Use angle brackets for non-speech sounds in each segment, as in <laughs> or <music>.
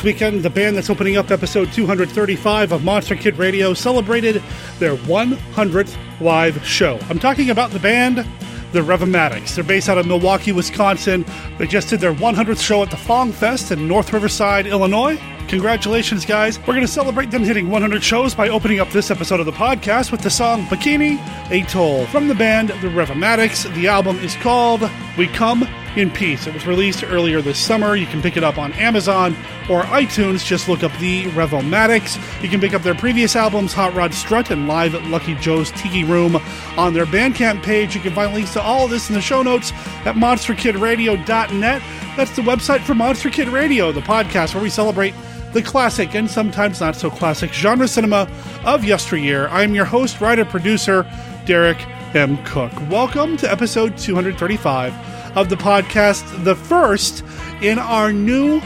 last weekend, the band that's opening up episode 235 of Monster Kid Radio celebrated their 100th live show. I'm talking about the band, the Revomatics. They're based out of Milwaukee, Wisconsin. They just did their 100th show at the Fong Fest in North Riverside, Illinois. Congratulations, guys. We're going to celebrate them hitting 100 shows by opening up this episode of the podcast with the song Bikini Atoll from the band The Revomatics. The album is called We Come in Peace. It was released earlier this summer. You can pick it up on Amazon or iTunes. Just look up the Revomatics. You can pick up their previous albums, Hot Rod Strut and Live at Lucky Joe's Tiki Room, on their Bandcamp page. You can find links to all of this in the show notes at monsterkidradio.net. That's the website for Monster Kid Radio, the podcast where we celebrate the classic and sometimes not so classic genre cinema of yesteryear. I am your host, writer, producer, Derek M. Koch. Welcome to episode 235 of the podcast, the first in our new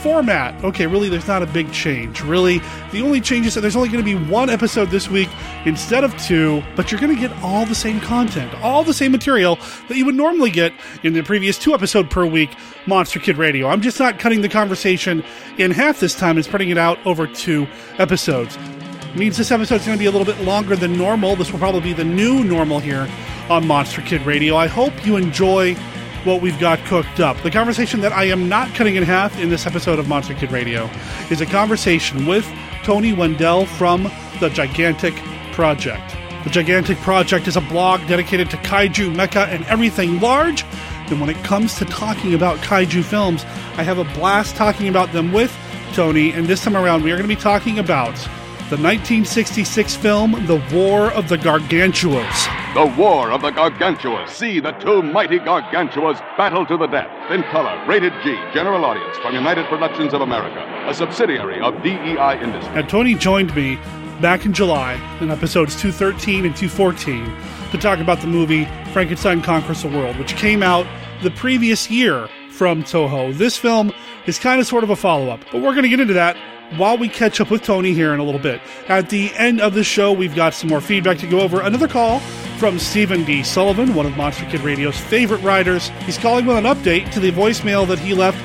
format. Okay, really, there's not a big change. Really, the only change is that there's only going to be one episode this week instead of two, but you're going to get all the same content, all the same material that you would normally get in the previous two episode per week Monster Kid Radio. I'm just not cutting the conversation in half this time and spreading it out over two episodes. It means this episode's going to be a little bit longer than normal. This will probably be the new normal here on Monster Kid Radio. I hope you enjoy what we've got cooked up. The conversation that I am not cutting in half in this episode of Monster Kid Radio is a conversation with Tony Wendell from The Gigantic Project. The Gigantic Project is a blog dedicated to kaiju, mecha, and everything large. And when it comes to talking about kaiju films, I have a blast talking about them with Tony. And this time around, we are going to be talking about the 1966 film The War of the Gargantuas. The War of the Gargantuas. See the two mighty Gargantuas battle to the death. In color, rated G, general audience from United Productions of America, a subsidiary of DEI Industries. And Tony joined me back in July in episodes 213 and 214 to talk about the movie Frankenstein Conquers the World, which came out the previous year from Toho. This film is kind of sort of a follow up, but we're going to get into that while we catch up with Tony here in a little bit. At the end of the show, we've got some more feedback to go over. Another call from Stephen D. Sullivan, one of Monster Kid Radio's favorite writers. He's calling with an update to the voicemail that he left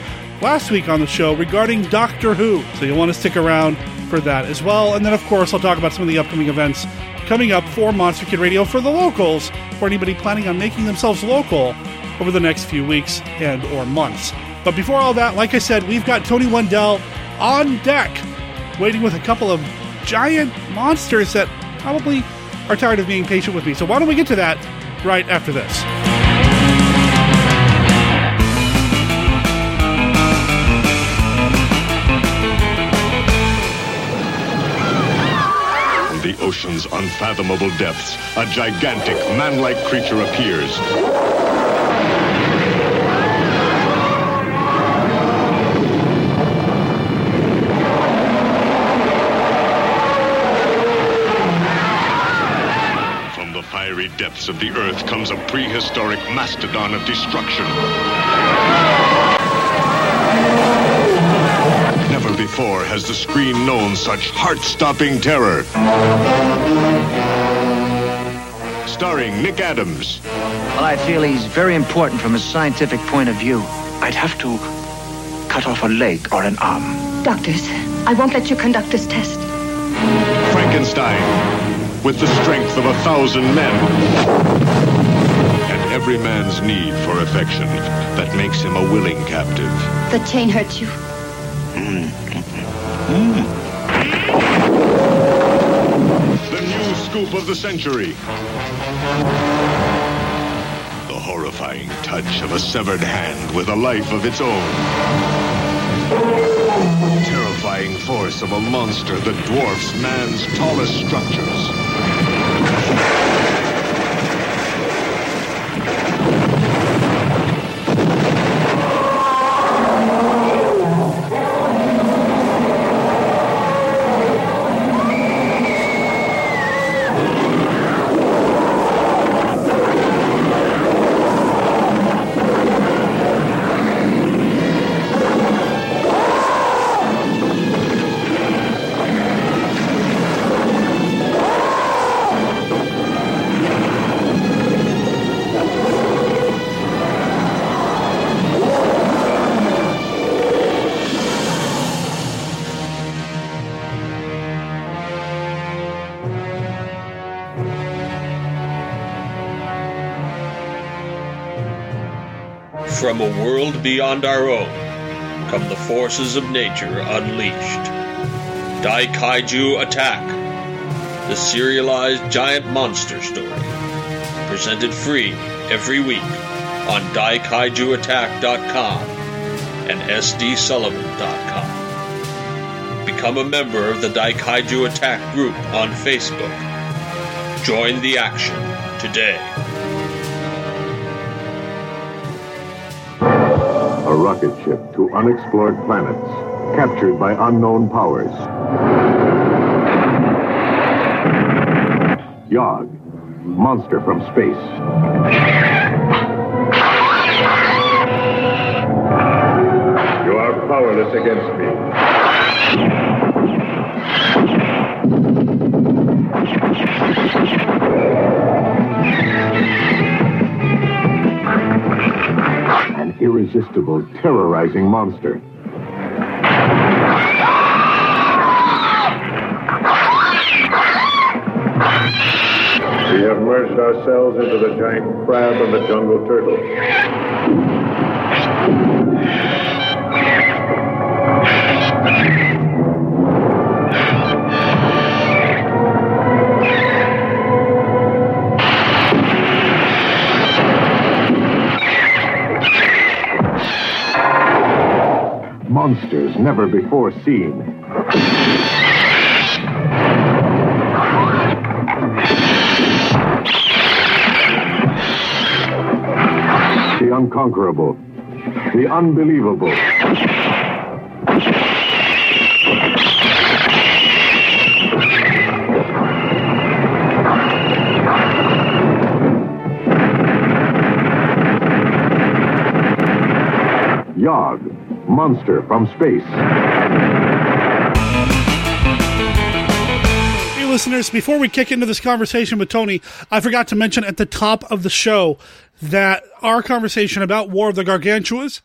last week on the show regarding Doctor Who. So you'll want to stick around for that as well. And then, of course, I'll talk about some of the upcoming events coming up for Monster Kid Radio for the locals, for anybody planning on making themselves local over the next few weeks and or months. But before all that, like I said, we've got Tony Wendell on deck, waiting with a couple of giant monsters that probably are tired of being patient with me. So why don't we get to that right after this? From the ocean's unfathomable depths, a gigantic, man-like creature appears. Fiery of the earth comes a prehistoric mastodon of destruction. Never before has the screen known such heart-stopping terror. Starring Nick Adams, Well, I feel he's very important from a scientific point of view. I'd have to cut off a leg or an arm. Doctors, I won't let you conduct this test. Frankenstein, with the strength of a thousand men. And every man's need for affection that makes him a willing captive. The chain hurt you. The new scoop of the century. The horrifying touch of a severed hand with a life of its own. Terrifying force of a monster that dwarfs man's tallest structures. From beyond our own come the forces of nature unleashed. Daikaiju Attack, the serialized giant monster story. Presented free every week on daikaijuattack.com and sdsullivan.com. Become a member of the Daikaiju Attack group on Facebook. Join the action today. Rocket ship to unexplored planets, captured by unknown powers. Yog, monster from space. You are powerless against me. Irresistible, terrorizing monster. We have merged ourselves into the giant crab and the jungle turtle. Monsters never before seen. The unconquerable. The unbelievable. Monster from space. Hey, listeners, before we kick into this conversation with Tony, I forgot to mention at the top of the show that our conversation about War of the Gargantuas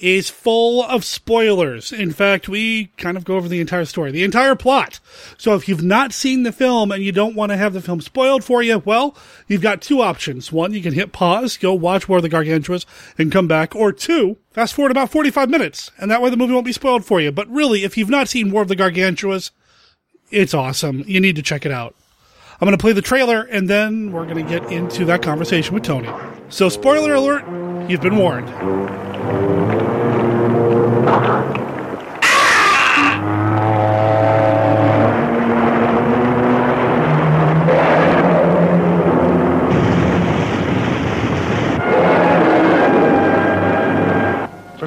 is full of spoilers. In fact, we kind of go over the entire story, the entire plot. So if you've not seen the film and you don't want to have the film spoiled for you, well, you've got two options. One, you can hit pause, go watch War of the Gargantuas and come back. Or two, fast forward about 45 minutes and that way the movie won't be spoiled for you. But really, if you've not seen War of the Gargantuas, it's awesome. You need to check it out. I'm going to play the trailer and then we're going to get into that conversation with Tony. So, spoiler alert, you've been warned.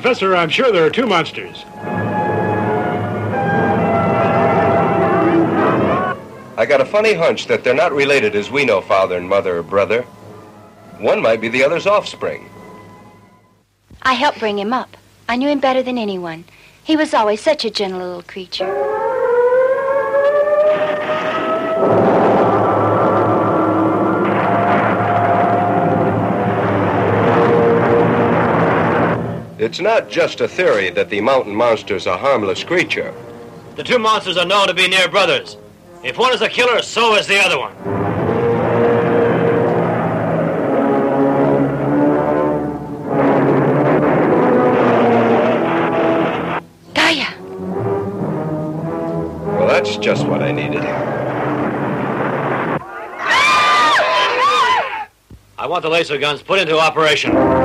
Professor, I'm sure there are two monsters. I got a funny hunch that they're not related as we know father and mother or brother. One might be the other's offspring. I helped bring him up. I knew him better than anyone. He was always such a gentle little creature. It's not just a theory that the mountain monster's a harmless creature. The two monsters are known to be near brothers. If one is a killer, so is the other one. Gaia! Well, that's just what I needed. I want the laser guns put into operation.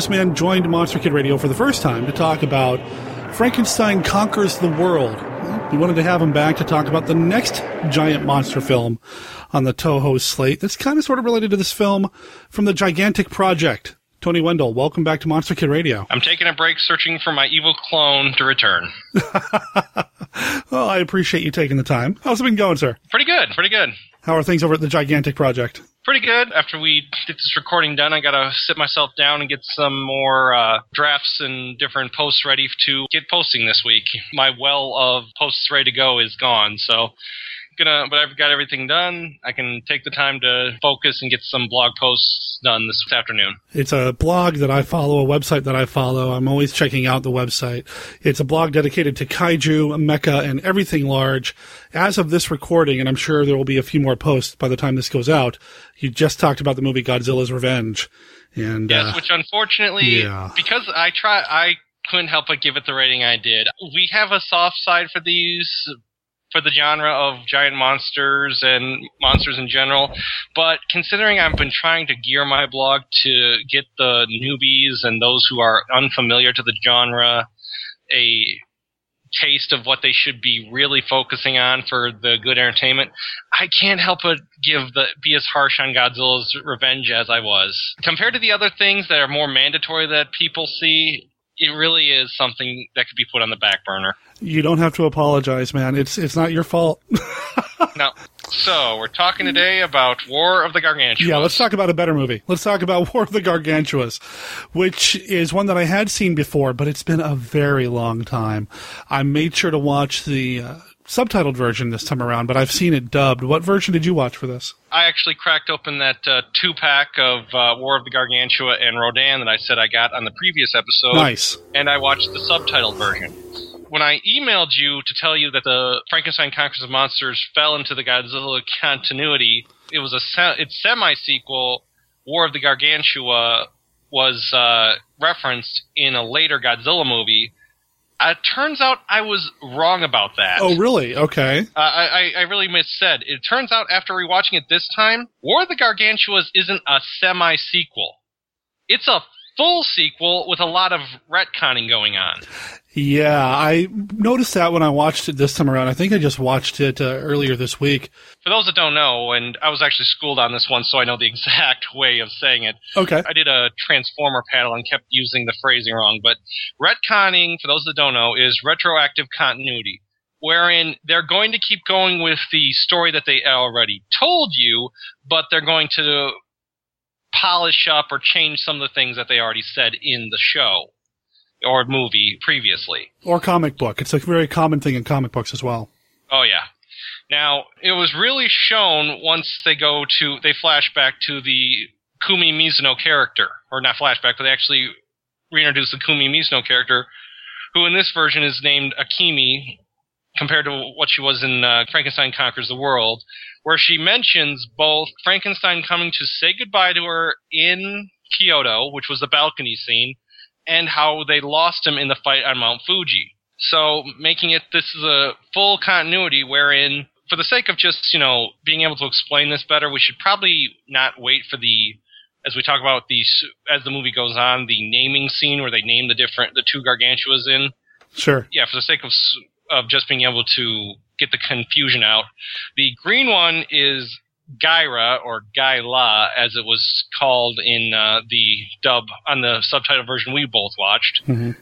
This man joined Monster Kid Radio for the first time to talk about Frankenstein Conquers the World. We wanted to have him back to talk about the next giant monster film on the Toho slate that's kind of sort of related to this film from the Gigantic Project. Tony Wendell, welcome back to Monster Kid Radio. I'm taking a break searching for my evil clone to return. <laughs> well, I appreciate you taking the time. How's it been going, sir? Pretty good, pretty good. How are things over at the Gigantic Project? Pretty good. After we get this recording done, I gotta sit myself down and get some more uh, drafts and different posts ready to get posting this week. My well of posts ready to go is gone, so gonna, but I've got everything done. I can take the time to focus and get some blog posts done this afternoon. It's a blog that I follow, a website that I follow. I'm always checking out the website. It's a blog dedicated to kaiju, mecha, and everything large. As of this recording, and I'm sure there will be a few more posts by the time this goes out, you just talked about the movie Godzilla's Revenge. And, yes, uh, which unfortunately, yeah. because I try, I couldn't help but give it the rating I did. We have a soft side for these for the genre of giant monsters and monsters in general. But considering I've been trying to gear my blog to get the newbies and those who are unfamiliar to the genre a taste of what they should be really focusing on for the good entertainment, I can't help but give the be as harsh on Godzilla's Revenge as I was. Compared to the other things that are more mandatory that people see, it really is something that could be put on the back burner. You don't have to apologize, man. It's it's not your fault. <laughs> now, so we're talking today about War of the Gargantuas. Yeah, let's talk about a better movie. Let's talk about <laughs> War of the Gargantuas, which is one that I had seen before, but it's been a very long time. I made sure to watch the uh, subtitled version this time around, but I've seen it dubbed. What version did you watch for this? I actually cracked open that uh, two pack of uh, War of the Gargantua and Rodan that I said I got on the previous episode. Nice. And I watched the subtitled version. When I emailed you to tell you that the Frankenstein Conquers Monsters fell into the Godzilla continuity, it was a se- its semi sequel. War of the Gargantua was uh, referenced in a later Godzilla movie uh, it turns out I was wrong about that. Oh, really? Okay. Uh, I, I really missaid. It turns out after rewatching it this time, War of the Gargantuas isn't a semi sequel. It's a full sequel with a lot of retconning going on. Yeah, I noticed that when I watched it this time around. I think I just watched it uh, earlier this week. For those that don't know, and I was actually schooled on this one, so I know the <laughs> exact way of saying it. Okay. I did a Transformer panel and kept using the phrasing wrong, but retconning, for those that don't know, is retroactive continuity, wherein they're going to keep going with the story that they already told you, but they're going to polish up or change some of the things that they already said in the show or movie previously. Or comic book. It's a very common thing in comic books as well. Oh yeah. Now, it was really shown once they go to they flash back to the Kumi Mizuno character, or not flashback, but they actually reintroduce the Kumi Mizuno character, who in this version is named Akemi, compared to what she was in uh, Frankenstein Conquers the World, where she mentions both Frankenstein coming to say goodbye to her in Kyoto, which was the balcony scene, and how they lost him in the fight on Mount Fuji. So making it this is a full continuity wherein for the sake of just, you know, being able to explain this better, we should probably not wait for the as we talk about the as the movie goes on, the naming scene where they name the different the two gargantuas in. Sure. Yeah, for the sake of of just being able to get the confusion out. The green one is Gyra or Gyla, as it was called in uh, the dub on the subtitle version we both watched, mm-hmm.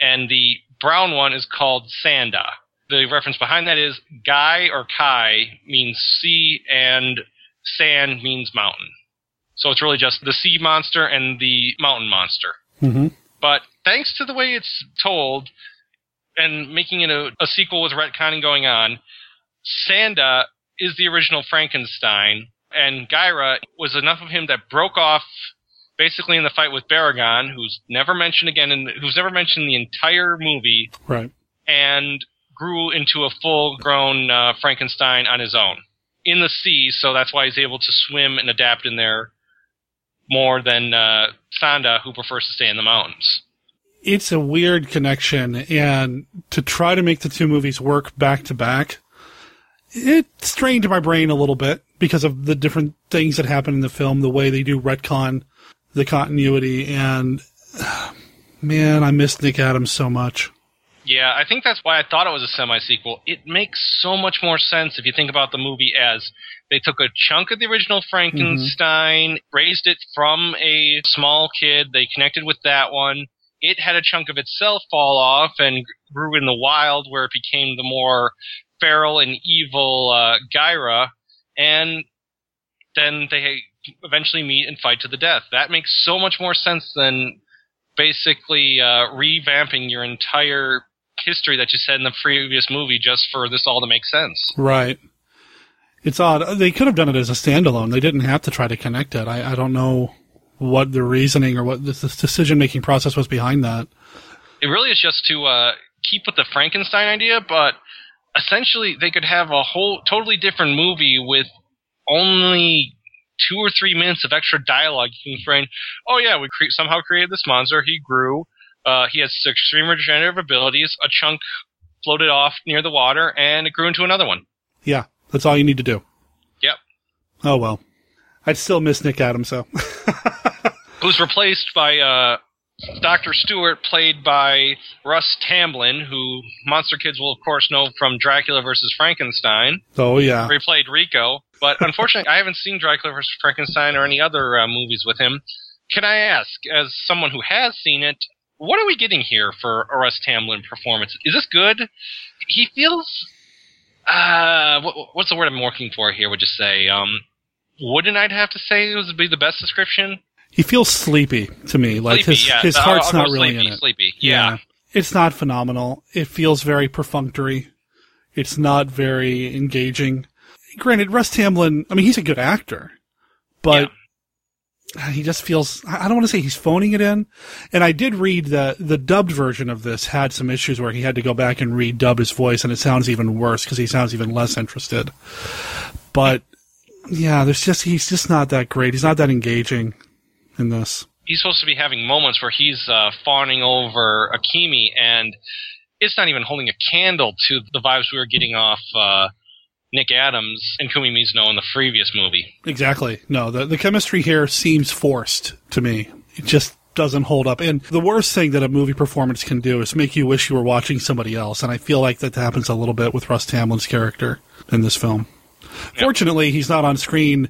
and the brown one is called Sanda. The reference behind that is Guy or Kai means sea and sand means mountain. So it's really just the sea monster and the mountain monster. Mm-hmm. But thanks to the way it's told and making it a, a sequel with retconning going on, Sanda is the original Frankenstein, and Gyra was enough of him that broke off basically in the fight with Baragon, who's never mentioned again, and who's never mentioned in the entire movie, right? And grew into a full-grown uh, Frankenstein on his own in the sea, so that's why he's able to swim and adapt in there more than uh, Sanda, who prefers to stay in the mountains. It's a weird connection, and to try to make the two movies work back to back, it strained my brain a little bit because of the different things that happen in the film, the way they do retcon the continuity, and <sighs> man, I miss Nick Adams so much. Yeah, I think that's why I thought it was a semi sequel. It makes so much more sense if you think about the movie as they took a chunk of the original Frankenstein, mm-hmm. raised it from a small kid, they connected with that one. It had a chunk of itself fall off and grew in the wild where it became the more feral and evil uh, Gyra, and then they eventually meet and fight to the death. That makes so much more sense than basically uh, revamping your entire history that you said in the previous movie just for this all to make sense. Right. It's odd. They could have done it as a standalone. They didn't have to try to connect it. I, I don't know what the reasoning or what the, the decision making process was behind that. It really is just to uh, keep with the Frankenstein idea, but essentially they could have a whole totally different movie with only two or three minutes of extra dialogue. You can frame, oh yeah, we cre- somehow created this monster. He grew. Uh, he has extreme regenerative abilities. A chunk floated off near the water, and it grew into another one. Yeah, that's all you need to do. Yep. Oh well. I'd still miss Nick Adams though. <laughs> Who's replaced by uh, Dr. Stewart, played by Russ Tamblyn, who Monster Kids will of course know from Dracula versus Frankenstein. oh yeah. where he played Rico. But <laughs> unfortunately, I haven't seen Dracula vs. Frankenstein or any other uh, movies with him. Can I ask, as someone who has seen it, what are we getting here for a Russ Tamblyn performance? Is this good? He feels. Uh, what, what's the word I'm working for here? Would you say? Um, wouldn't I have to say it would be the best description? He feels sleepy to me. Like Sleepy, his yeah. his heart's I'll not really sleepy, in it. sleepy, yeah. It's not phenomenal. It feels very perfunctory. It's not very engaging. Granted, Russ Tamblyn, I mean, he's a good actor, but he just feels, I I don't want to say he's phoning it in. And I did read that the dubbed version of this had some issues where he had to go back and redub his voice and it sounds even worse because he sounds even less interested. But yeah, there's just, he's just not that great. He's not that engaging in this. he's supposed to be having moments where he's uh, fawning over Akemi, and it's not even holding a candle to the vibes we were getting off uh, Nick Adams and Kumi Mizuno in the previous movie. Exactly. No, the, the chemistry here seems forced to me. It just doesn't hold up. And the worst thing that a movie performance can do is make you wish you were watching somebody else. And I feel like that happens a little bit with Russ Tamblyn's character in this film. Fortunately, he's not on screen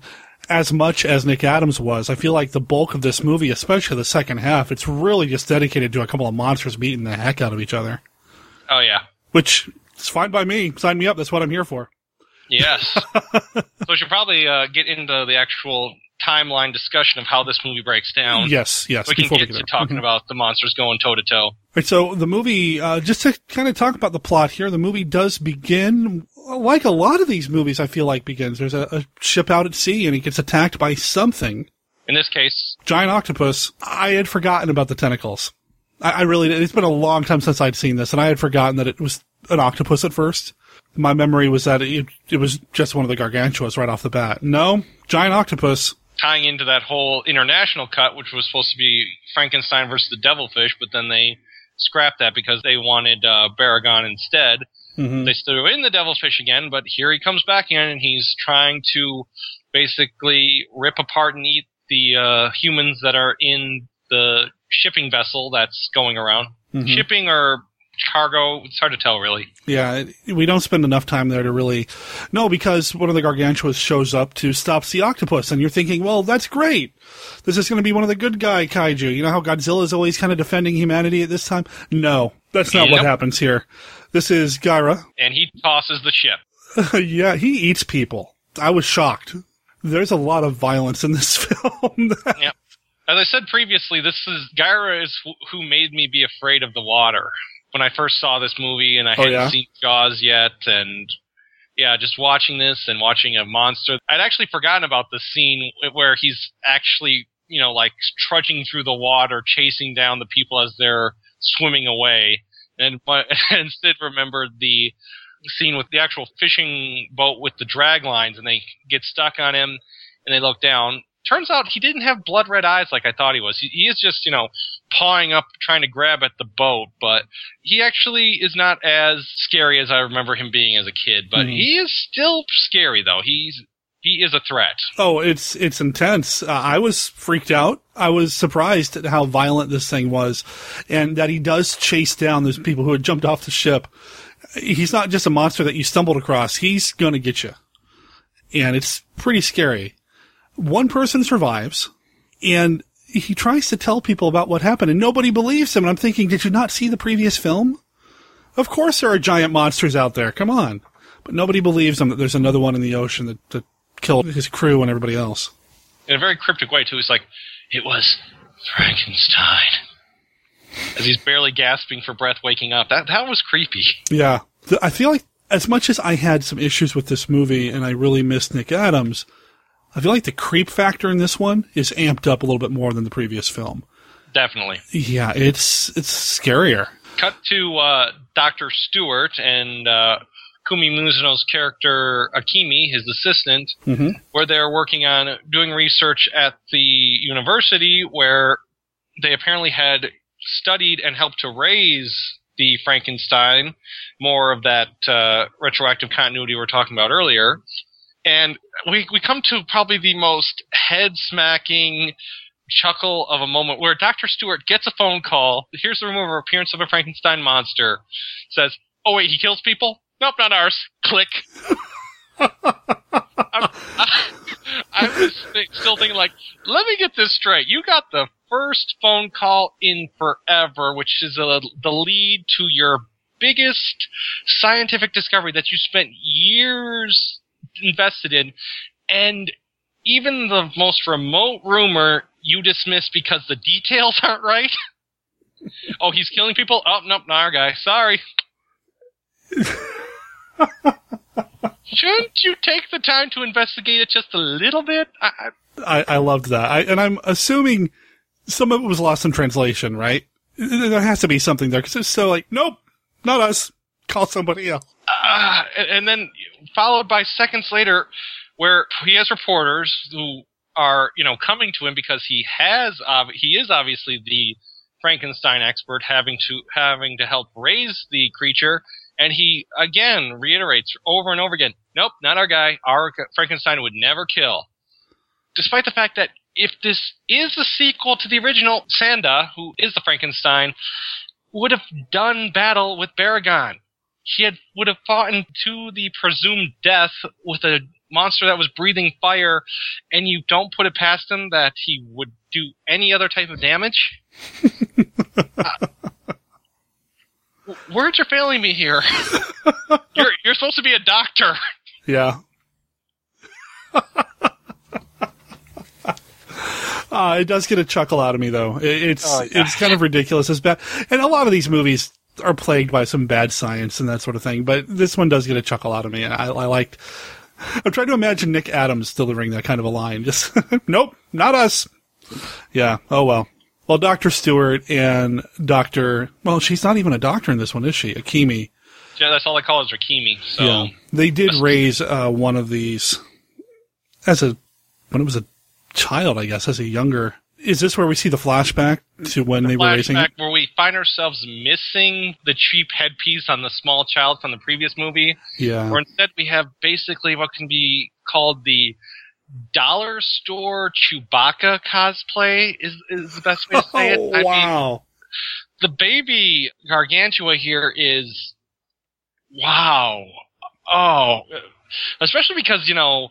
as much as Nick Adams was. I feel like the bulk of this movie, especially the second half, it's really just dedicated to a couple of monsters beating the heck out of each other. Oh yeah, Which is fine by me. Sign me up. That's what I'm here for. yes. <laughs> so we should probably uh, get into the actual timeline discussion of how this movie breaks down. Yes, yes, We can before we get get to talking Mhm. about the monsters going toe to toe. Right, so the movie, uh, just to kind of talk about the plot here, the movie does begin like a lot of these movies. I feel like begins. There's a, a ship out at sea, and it gets attacked by something. In this case, Giant octopus. I had forgotten about the tentacles. I, I really did. It's been a long time since I'd seen this, and I had forgotten that it was an octopus at first. My memory was that it, it was just one of the gargantuas right off the bat. No, giant octopus. tying into that whole international cut, which was supposed to be Frankenstein versus the Devilfish, but then they scrapped that because they wanted uh, Baragon instead. Mhm. They threw in the Devilfish again, but here he comes back in, and he's trying to basically rip apart and eat the uh, humans that are in the shipping vessel that's going around. Mhm. Shipping or cargo, it's hard to tell, really. Yeah, we don't spend enough time there to really no, because one of the gargantuas shows up to stop the octopus, and you're thinking, well, that's great. This is going to be one of the good guy kaiju. You know how Godzilla is always kind of defending humanity at this time? No, that's not what happens here. This is Gyra. And he tosses the ship. <laughs> yeah, he eats people. I was shocked. There's a lot of violence in this <laughs> film. Yep. As I said previously, this is Gyra is who made me be afraid of the water when I first saw this movie, and I Oh, hadn't yeah? seen Jaws yet, and yeah, just watching this and watching a monster. I'd actually forgotten about the scene where he's actually, you know, like trudging through the water, chasing down the people as they're swimming away, and but <laughs> instead remembered the scene with the actual fishing boat with the drag lines, and they get stuck on him, and they look down. Turns out he didn't have blood red eyes like I thought he was. He, he is just, you know, pawing up, trying to grab at the boat, but he actually is not as scary as I remember him being as a kid. But Mhm. he is still scary, though. He's he is a threat. Oh, it's it's intense. Uh, I was freaked out. I was surprised at how violent this thing was, and that he does chase down those people who had jumped off the ship. He's not just a monster that you stumbled across. He's going to get you, and it's pretty scary. One person survives, and he tries to tell people about what happened, and nobody believes him. And I'm thinking, did you not see the previous film? Of course, there are giant monsters out there. Come on. But nobody believes him that there's another one in the ocean that, that killed his crew and everybody else. In a very cryptic way, too. He's like, it was Frankenstein. As he's barely gasping for breath, waking up. That, that was creepy. Yeah. I feel like as much as I had some issues with this movie and I really missed Nick Adams, I feel like the creep factor in this one is amped up a little bit more than the previous film. Definitely. Yeah, it's it's scarier. Cut to uh, Dr. Stewart and uh, Kumi Mizuno's character Akemi, his assistant, Mm-hmm. where they're working on doing research at the university where they apparently had studied and helped to raise the Frankenstein, more of that uh, retroactive continuity we were talking about earlier. And we, we come to probably the most head smacking chuckle of a moment where Dr. Stewart gets a phone call. Here's the rumor of appearance of a Frankenstein monster. Says, oh wait, he kills people? Nope, not ours. Click. <laughs> I'm, I, I was still thinking like, let me get this straight. You got the first phone call in forever, which is a, the lead to your biggest scientific discovery that you spent years invested in, and even the most remote rumor you dismiss because the details <laughs> aren't right. oh, he's killing people? Oh, nope, not our guy. Sorry. <laughs> <laughs> Shouldn't you take the time to investigate it just a little bit? I, I, I, loved that. I, and I'm assuming some of it was lost in translation, right? There has to be something there because it's so like, nope, not us. Call somebody else. uh, and and then followed by seconds later, where he has reporters who are, you know, coming to him because he has, he is obviously the Frankenstein expert, having to having to help raise the creature, and he again reiterates over and over again, "Nope, not our guy. Our Frankenstein would never kill." Despite the fact that if this is a sequel to the original, Sanda, who is the Frankenstein, would have done battle with Baragon. He had would have fought into the presumed death with a monster that was breathing fire, and you don't put it past him that he would do any other type of damage. Uh, <laughs> words are failing me here. <laughs> you're you're supposed to be a doctor. Yeah. <laughs> Uh, it does get a chuckle out of me though. It, it's Oh, yeah. it's kind of ridiculous. It's bad, and a lot of these movies are plagued by some bad science and that sort of thing. But this one does get a chuckle out of me. I, I liked. I'm trying to imagine Nick Adams delivering that kind of a line. <laughs> Just nope, not us. Yeah. Oh well. Well, Doctor Stewart and Doctor. Well, she's not even a doctor in this one, is she? Akemi. Yeah, that's all they call is Rakimi. So Yeah. They did raise uh, one of these as a when it was a child, I guess, as a younger. Is this where we see the flashback to when they were raising it? where we find ourselves missing the cheap headpiece on the small child from the previous movie. Yeah. Or instead we have basically what can be called the dollar store Chewbacca cosplay is is the best way to say Oh, it. I mean, the baby Gargantua here is wow. Oh, especially because you know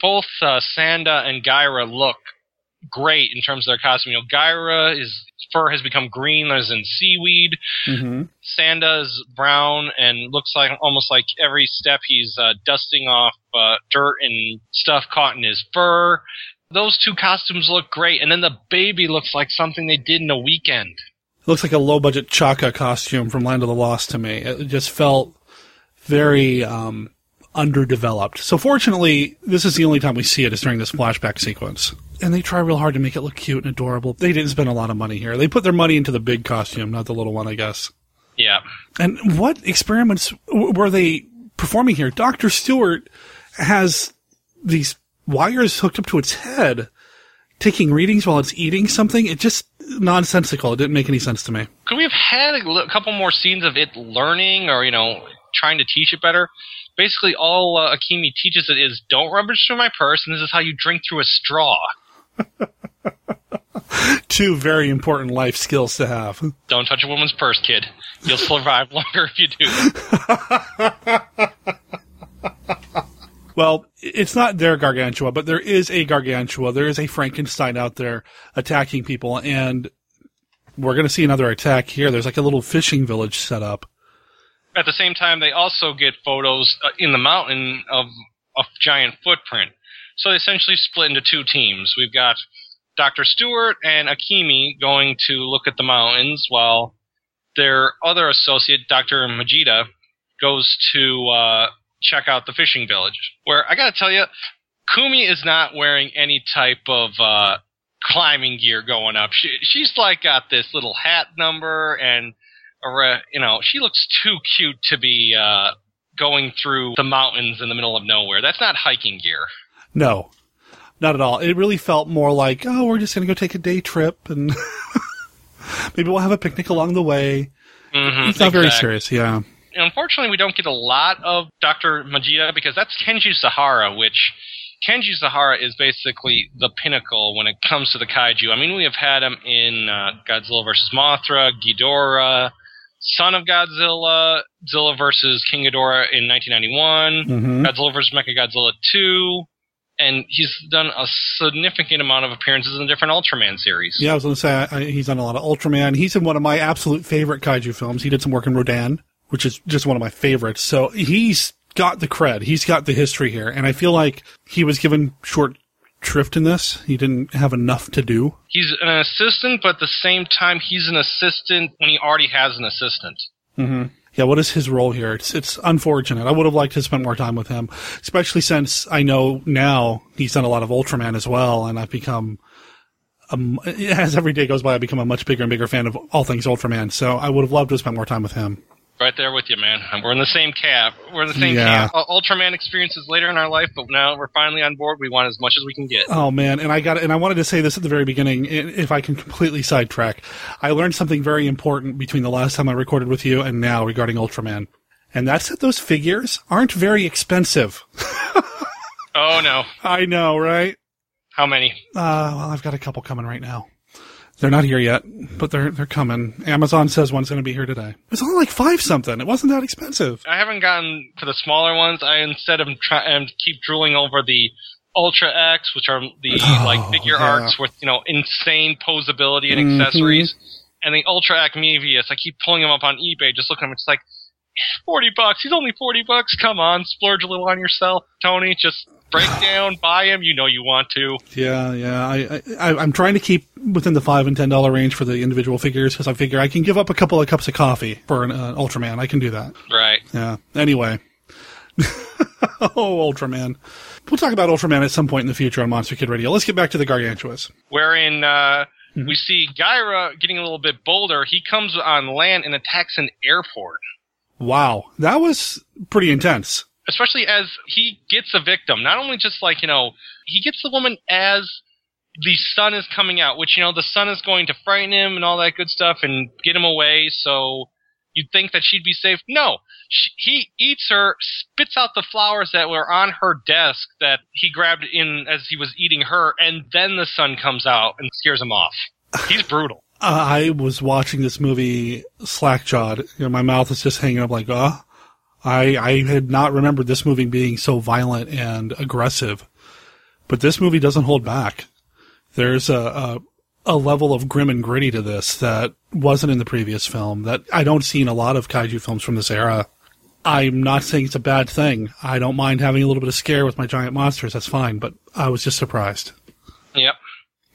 both uh, Sanda and Gyra look great in terms of their costume. You know, Gyra is fur has become green as in seaweed. Mm-hmm. Sanda's brown and looks like almost like every step he's uh, dusting off uh, dirt and stuff caught in his fur. Those two costumes look great, and then the baby looks like something they did in a weekend. It looks like a low budget Cha-Ka costume from Land of the Lost to me. It just felt very um, underdeveloped. So fortunately, this is the only time we see it is during this flashback sequence. And they try real hard to make it look cute and adorable. They didn't spend a lot of money here. They put their money into the big costume, not the little one, I guess. Yeah. And what experiments w- were they performing here? Dr. Stewart has these wires hooked up to its head, taking readings while it's eating something. It just nonsensical. It didn't make any sense to me. Could we have had a couple more scenes of it learning or, you know, trying to teach it better? Basically all uh, Akemi teaches it is don't rummage through my purse, and this is how you drink through a straw. <laughs> Two very important life skills to have. Don't touch a woman's purse, kid. You'll <laughs> survive longer if you do. <laughs> Well, it's not their gargantua, but there is a gargantua. There is a Frankenstein out there attacking people, and we're going to see another attack here. There's like a little fishing village set up. At the same time, they also get photos uh, in the mountain of a giant footprint. So they essentially split into two teams. We've got Dr. Stewart and Akemi going to look at the mountains, while their other associate, Dr. Majida, goes to uh, check out the fishing village. Where I got to tell you, Kumi is not wearing any type of uh, climbing gear going up. She, she's like got this little hat number, and you know she looks too cute to be uh, going through the mountains in the middle of nowhere. That's not hiking gear. No, not at all. It really felt more like, oh, we're just going to go take a day trip and <laughs> maybe we'll have a picnic along the way. Mm-hmm, it's not very serious, yeah. Unfortunately, we don't get a lot of Dr. Majida because that's Kenji Sahara, which Kenji Sahara is basically the pinnacle when it comes to the kaiju. I mean, we have had him in uh, Godzilla vs. Mothra, Ghidorah, Son of Godzilla, Zilla vs. King Ghidorah in 1991, Mhm. Godzilla vs. Mechagodzilla 2, and he's done a significant amount of appearances in different Ultraman series. Yeah, I was going to say I, I, he's done a lot of Ultraman. He's in one of my absolute favorite kaiju films. He did some work in Rodan, which is just one of my favorites. So he's got the cred. He's got the history here, and I feel like he was given short shrift in this. He didn't have enough to do. He's an assistant, but at the same time, he's an assistant when he already has an assistant. Mm-hmm. Yeah, what is his role here? It's it's unfortunate. I would have liked to spend more time with him, especially since I know now he's done a lot of Ultraman as well, and I've become. Um, <laughs> as every day goes by, I become a much bigger and bigger fan of all things Ultraman. So I would have loved to have spent more time with him. Right there with you, man. We're in the same camp. We're in the same Yeah. camp. Uh, Ultraman experiences later in our life, but now we're finally on board. We want as much as we can get. Oh man, and I got and I wanted to say this at the very beginning. If I can completely sidetrack, I learned something very important between the last time I recorded with you and now regarding Ultraman, and that's that those figures aren't very expensive. <laughs> Oh no! I know, right? How many? Uh, well, I've got a couple coming right now. They're not here yet, but they're they're coming. Amazon says one's going to be here today. It's only like five something. It wasn't that expensive. I haven't gotten to the smaller ones. I instead am trying keep drooling over the Ultra X, which are the <sighs> like figure Oh, yeah. arts with you know insane posability and Mhm. accessories, and the Ultra-Act Mebius. I keep pulling them up on eBay, just looking at them. It's like forty bucks. He's only forty bucks. Come on, splurge a little on yourself, Tony. Just break down, buy him. You know you want to. Yeah, yeah. I, I I'm trying to keep within the five and ten dollar range for the individual figures because I figure I can give up a couple of cups of coffee for an uh, Ultraman. I can do that. Right. Yeah. Anyway. <laughs> oh, Ultraman. We'll talk about Ultraman at some point in the future on Monster Kid Radio. Let's get back to the Gargantuas. wherein uh, Mm-hmm. we see Gyra getting a little bit bolder. He comes on land and attacks an airport, Wow, that was pretty intense. Especially as he gets a victim. Not only just like, you know, he gets the woman as the sun is coming out, which, you know, the sun is going to frighten him and all that good stuff and get him away. So you'd think that she'd be safe. No, she, he eats her, spits out the flowers that were on her desk that he grabbed in as he was eating her, and then the sun comes out and scares him off. He's brutal. I was watching this movie slack-jawed. You know, my mouth is just hanging up like, uh, I, I had not remembered this movie being so violent and aggressive, but this movie doesn't hold back. There's a, a, a level of grim and gritty to this that wasn't in the previous film that I don't see in a lot of kaiju films from this era. I'm not saying it's a bad thing. I don't mind having a little bit of scare with my giant monsters. That's fine, but I was just surprised. Yep.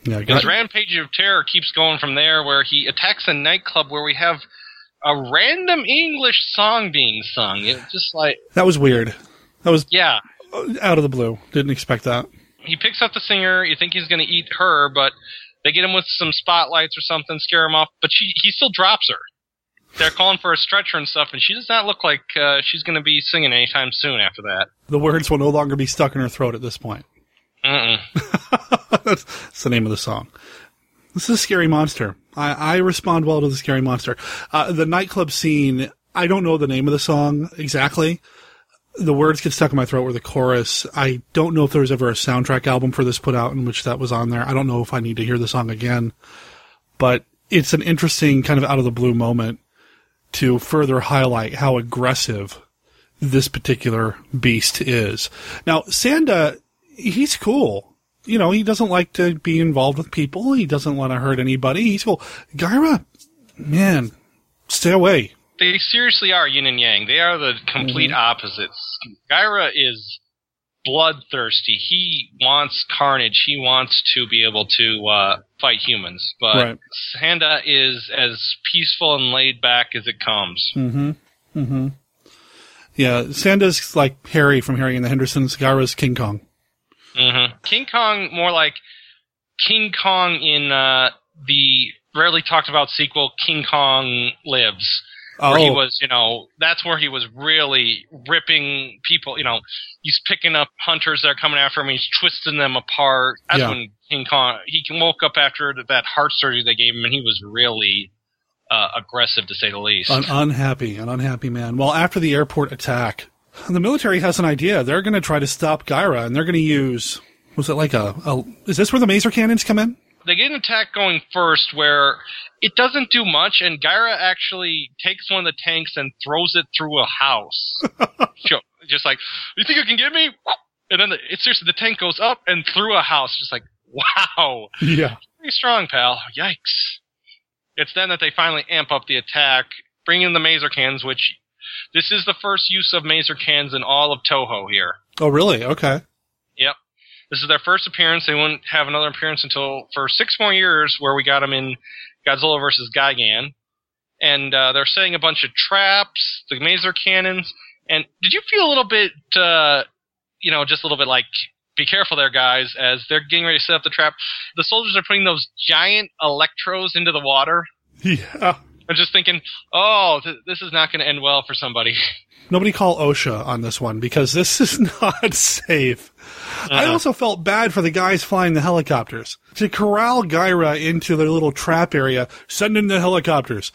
Yeah, His rampage of terror keeps going from there, where he attacks a nightclub where we have a random English song being sung. It was just like, that was weird. That was yeah. out of the blue. Didn't expect that. He picks up the singer. You think he's going to eat her, but they get him with some spotlights or something, scare him off. But she, he still drops her. They're calling for a stretcher and stuff, and she does not look like uh, she's going to be singing anytime soon after that. The words will no longer be stuck in her throat at this point. Mm-mm. that's, <laughs> that's the name of the song. This is a scary monster. I, I respond well to the scary monster. Uh, the nightclub scene, I don't know the name of the song exactly, the words get stuck in my throat were the chorus. I don't know if there was ever a soundtrack album for this put out in which that was on there. I don't know if I need to hear the song again, but it's an interesting kind of out of the blue moment to further highlight how aggressive this particular beast is. Now, Sanda, he's cool. You know, he doesn't like to be involved with people. He doesn't want to hurt anybody. He's cool. Gaira, man, stay away. They seriously are yin and yang. They are the complete Mhm. opposites. Gaira is bloodthirsty. He wants carnage. He wants to be able to uh, fight humans. But Right. Sanda is as peaceful and laid back as it comes. Mm-hmm. Mm-hmm. Yeah, Sanda's like Harry from Harry and the Hendersons. Gaira's King Kong. Hmm King Kong, more like King Kong in uh, the rarely talked about sequel, King Kong Lives. Where he Oh. was, you know, that's where he was really ripping people. You know, he's picking up hunters that are coming after him. He's twisting them apart. That's Yeah. when King Kong he woke up after that heart surgery they gave him, and he was really uh, aggressive to say the least. An unhappy, an unhappy man. Well, after the airport attack, the military has an idea. They're going to try to stop Gaira, and they're going to use. Was it like a, a? Is this where the maser cannons come in? they get an attack going first where it doesn't do much, and Gaira actually takes one of the tanks and throws it through a house. <laughs> Just like, you think you can get me? And then the, it's seriously, the tank goes up and through a house. Just like, wow. Yeah. Pretty strong, pal. Yikes. It's then that they finally amp up the attack, bring in the maser cans, which this is the first use of maser cans in all of Toho here. Oh, really? Okay. Yep. This is their first appearance. They wouldn't have another appearance until for six more years, where we got them in Godzilla versus Gigan, and uh, they're setting a bunch of traps, the maser cannons. And did you feel a little bit, uh, you know, just a little bit like, be careful there, guys, as they're getting ready to set up the trap. The soldiers are putting those giant electrodes into the water. <laughs> Yeah. I'm just thinking, oh, th- this is not going to end well for somebody. <laughs> Nobody call OSHA on this one because this is <laughs> not safe. I Uh-huh. also felt bad for the guys flying the helicopters. To corral Gaira into their little trap area, send in the helicopters.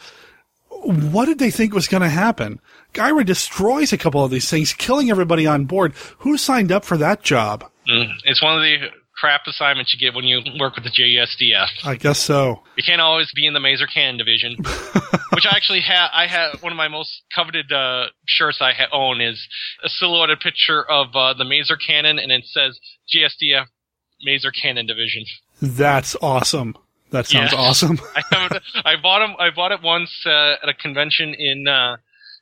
What did they think was going to happen? Gaira destroys a couple of these things, killing everybody on board. Who signed up for that job? Mm, It's one of the crap assignments you get when you work with the JSDF. I guess so. You can't always be in the Maser Cannon division, <laughs> which I actually have. I have one of my most coveted uh, shirts I ha- own is a silhouetted picture of uh, the Maser Cannon, and it says GSDF Maser Cannon division. That's awesome. That sounds Yeah. awesome. <laughs> I haven't. I bought 'em- I bought it once uh, at a convention in uh,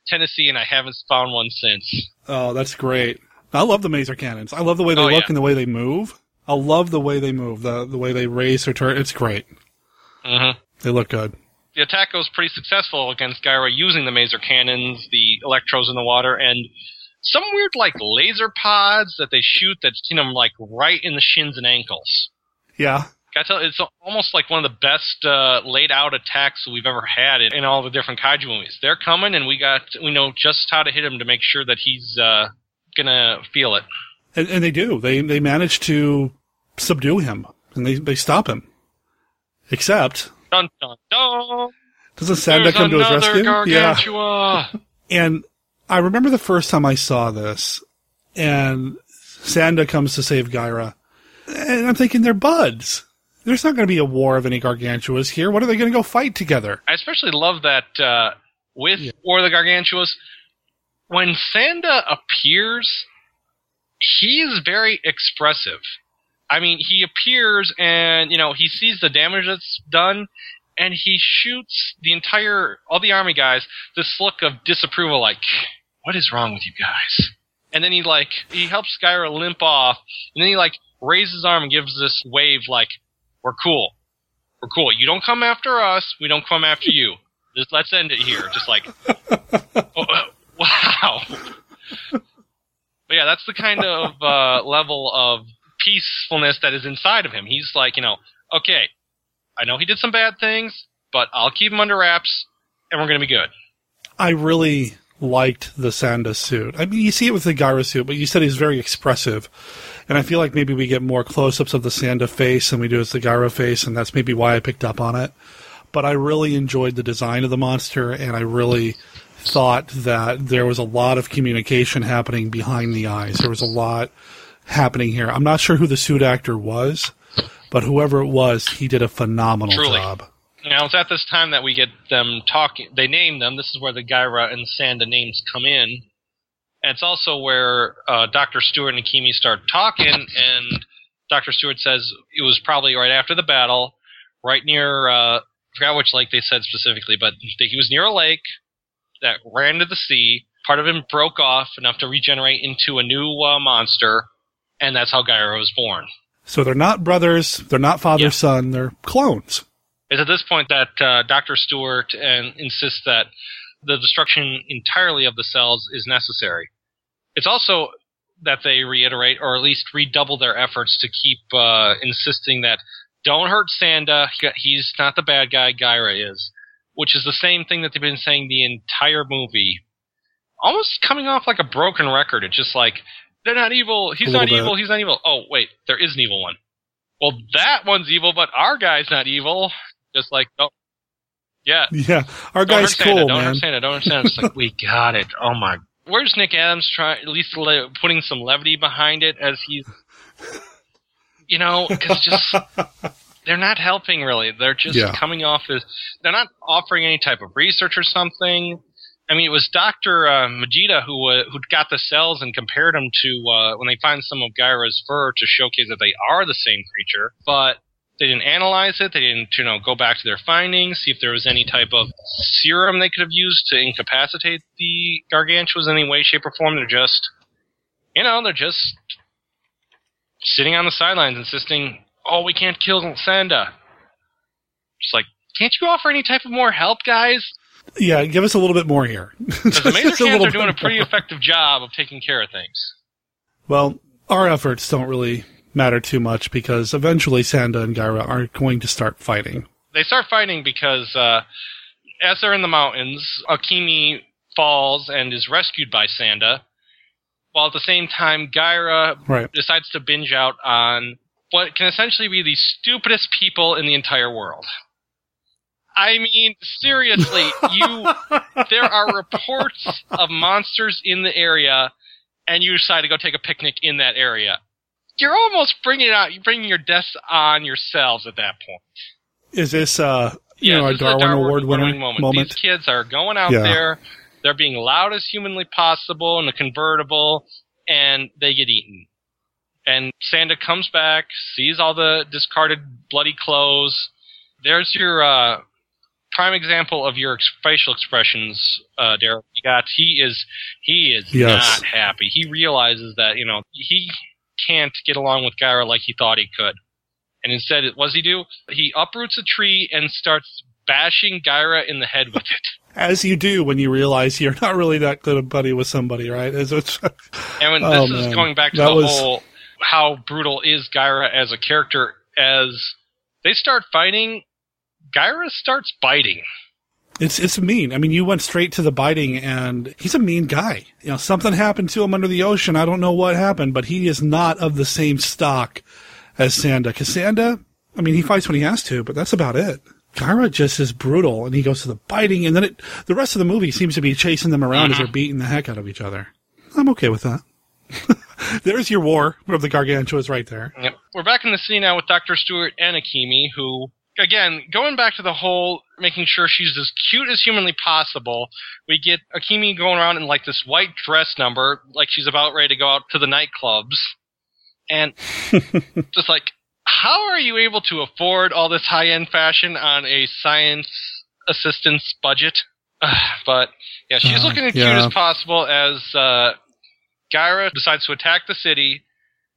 Tennessee, and I haven't found one since. Oh, that's great. I love the maser cannons. I love the way they Oh, look yeah. and the way they move. I love the way they move, the the way they raise their turret. It's great. hmm They look good. the attack goes pretty successful against Gaira using the maser cannons, the electrodes in the water, and some weird like laser pods that they shoot that you know like right in the shins and ankles. Yeah. Gotta tell, it's almost like one of the best uh, laid out attacks we've ever had in, in all the different kaiju movies. They're coming, and we got we know just how to hit him to make sure that he's uh, gonna feel it. And, and they do. They they manage to subdue him and they they stop him. Except Dun dun dun! doesn't Sanda There's come to his rescue? Gargantua. <laughs> And I remember the first time I saw this, and Sanda comes to save Gaira, and I'm thinking they're buds. There's not going to be a war of any gargantuas here. What are they going to go fight together? I especially love that uh, with War of the Gargantuas, when Sanda appears, he is very expressive. I mean, he appears and, you know, he sees the damage that's done, and he shoots the entire, all the army guys, this look of disapproval, like, what is wrong with you guys? And then he, like, he helps Gaira limp off, and then he, like, raises his arm and gives this wave, like, we're cool. We're cool. You don't come after us. We don't come after you. Just, let's end it here. Just like, <laughs> oh, uh, wow. But yeah, that's the kind of <laughs> uh, level of peacefulness that is inside of him. He's like, you know, okay, I know he did some bad things, but I'll keep him under wraps, and we're gonna be good. I really liked the Sanda suit. I mean, you see it with the Gaira suit, but you said he's very expressive. And I feel like maybe we get more close ups of the Sanda face than we do with the Gaira face, and that's maybe why I picked up on it. But I really enjoyed the design of the monster, and I really thought that there was a lot of communication happening behind the eyes. There was a lot happening here. I'm not sure who the suit actor was, but whoever it was, he did a phenomenal Truly. job. Now it's at this time that we get them talking. They name them. This is where the Gaira and Sanda names come in. And it's also where uh, Doctor Stewart and Akemi start talking, and Doctor Stewart says it was probably right after the battle, right near. Uh, I forgot which lake they said specifically, but he was near a lake that ran to the sea. Part of him broke off enough to regenerate into a new uh, monster, and that's how Gaira was born. So they're not brothers, they're not father son, they're clones. It's at this point that uh, Dr. Stewart and insists that the destruction entirely of the cells is necessary. It's also that they reiterate, or at least redouble their efforts to keep uh, insisting that don't hurt Sanda. He's not the bad guy. Gaira is, which is the same thing that they've been saying the entire movie. Almost coming off like a broken record. It's just like they're not evil. He's not bit. evil. He's not evil. Oh wait, there is an evil one. Well, that one's evil, but our guy's not evil. Just like oh, yeah. <laughs> Yeah, our Don't guy's cool, don't man. understand it. Don't understand. It's like <laughs> we got it. Oh my. Where's Nick Adams trying at least le- putting some levity behind it as he's, you know, because just <laughs> they're not helping really. They're just Yeah. coming off as they're not offering any type of research or something. I mean, it was Doctor uh, Majida who uh, who got the cells and compared them to uh, when they find some of Gaira's fur to showcase that they are the same creature, but they didn't analyze it. They didn't, you know, go back to their findings, see if there was any type of serum they could have used to incapacitate the gargantuas in any way, shape, or form. They're just, you know, they're just sitting on the sidelines, insisting, "Oh, we can't kill Sanda." Just like, can't you offer any type of more help, guys? Yeah, give us a little bit more here. <laughs> Because the Maser Just Cans are doing a pretty more. effective job of taking care of things. Well, our efforts don't really matter too much because eventually Sanda and Gaira are going to start fighting. they start fighting because uh, as they're in the mountains, Akemi falls and is rescued by Sanda, while at the same time Gyra Right. decides to binge out on what can essentially be the stupidest people in the entire world. I mean, seriously, you <laughs> there are reports of monsters in the area and you decide to go take a picnic in that area. You're almost bringing out you're bringing your deaths on yourselves at that point. Is this, uh, you Yes, know, a is Darwin, Award winning moment. moment? These kids are going out Yeah. there, they're being loud as humanly possible in a convertible, and they get eaten. And Sanda comes back, sees all the discarded bloody clothes. There's your uh, prime example of your ex- facial expressions, uh, Derek. You got he is he is Yes. not happy. He realizes that you know he can't get along with Gaira like he thought he could. And instead, what does he do? He uproots a tree and starts bashing Gaira in the head with it. <laughs> As you do when you realize you're not really that good a buddy with somebody, right? As it's, And when Oh, this man. is going back to That the was- whole how brutal is Gaira as a character, as they start fighting, Gaira starts biting. it's it's mean. I mean, you went straight to the biting, and he's a mean guy. You know, something happened to him under the ocean. I don't know what happened, but he is not of the same stock as Sanda. Because Sanda, I mean, he fights when he has to, but that's about it. Gaira just is brutal, and he goes to the biting, and then it, the rest of the movie seems to be chasing them around as mm-hmm. they're beating the heck out of each other. I'm okay with that. <laughs> There's your war of the gargantuas right there. Yep. We're back in the scene now with Dr. Stewart and Akemi, who, again, going back to the whole making sure she's as cute as humanly possible, we get Akemi going around in like this white dress number, like she's about ready to go out to the nightclubs. And <laughs> just like, how are you able to afford all this high end fashion on a science assistance budget? <sighs> but yeah, she's Uh, looking as yeah. cute as possible as uh, Gaira decides to attack the city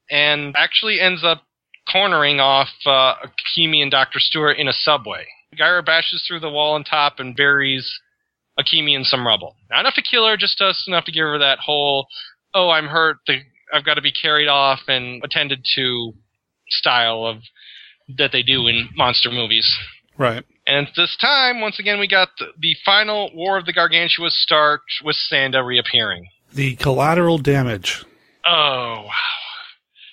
and actually ends up cornering off uh, Akemi and Dr. Stewart in a subway. Gaira bashes through the wall on top and buries Akemi in some rubble. Not enough to kill her, just just enough to give her that whole, oh, I'm hurt, the, I've got to be carried off and attended to style of that they do in monster movies. Right. And this time, once again, we got the, the final War of the Gargantuas start with Sanda reappearing. The collateral damage. Oh wow!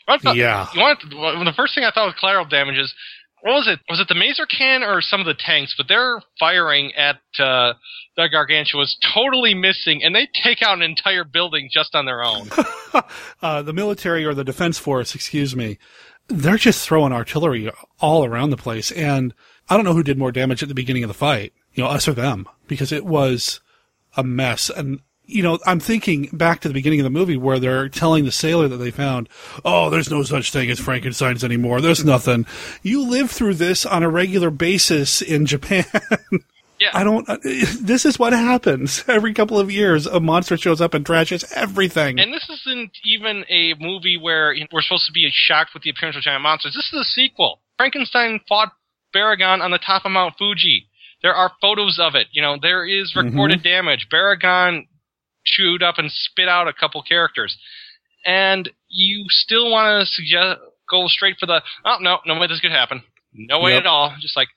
I thought- Yeah. You want well, the first thing I thought was collateral damage is what was it? Was it the Maser can or some of the tanks? But they're firing at uh, the Gargantuas, totally missing, and they take out an entire building just on their own. <laughs> uh, the military or the defense force, excuse me, they're just throwing artillery all around the place. And I don't know who did more damage at the beginning of the fight, you know, us or them, because it was a mess. And you know, I'm thinking back to the beginning of the movie where they're telling the sailor that they found, oh, there's no such thing as Frankenstein's anymore. There's nothing. You live through this on a regular basis in Japan. <laughs> Yeah. I don't, uh, this is what happens <laughs> every couple of years. A monster shows up and trashes everything. And this isn't even a movie where we're supposed to be shocked with the appearance of giant monsters. This is a sequel. Frankenstein fought Baragon on the top of Mount Fuji. There are photos of it. You know, there is recorded mm-hmm. damage. Baragon chewed up and spit out a couple characters. And you still want to suggest go straight for the oh no no way this could happen. No way yep. at all. Just like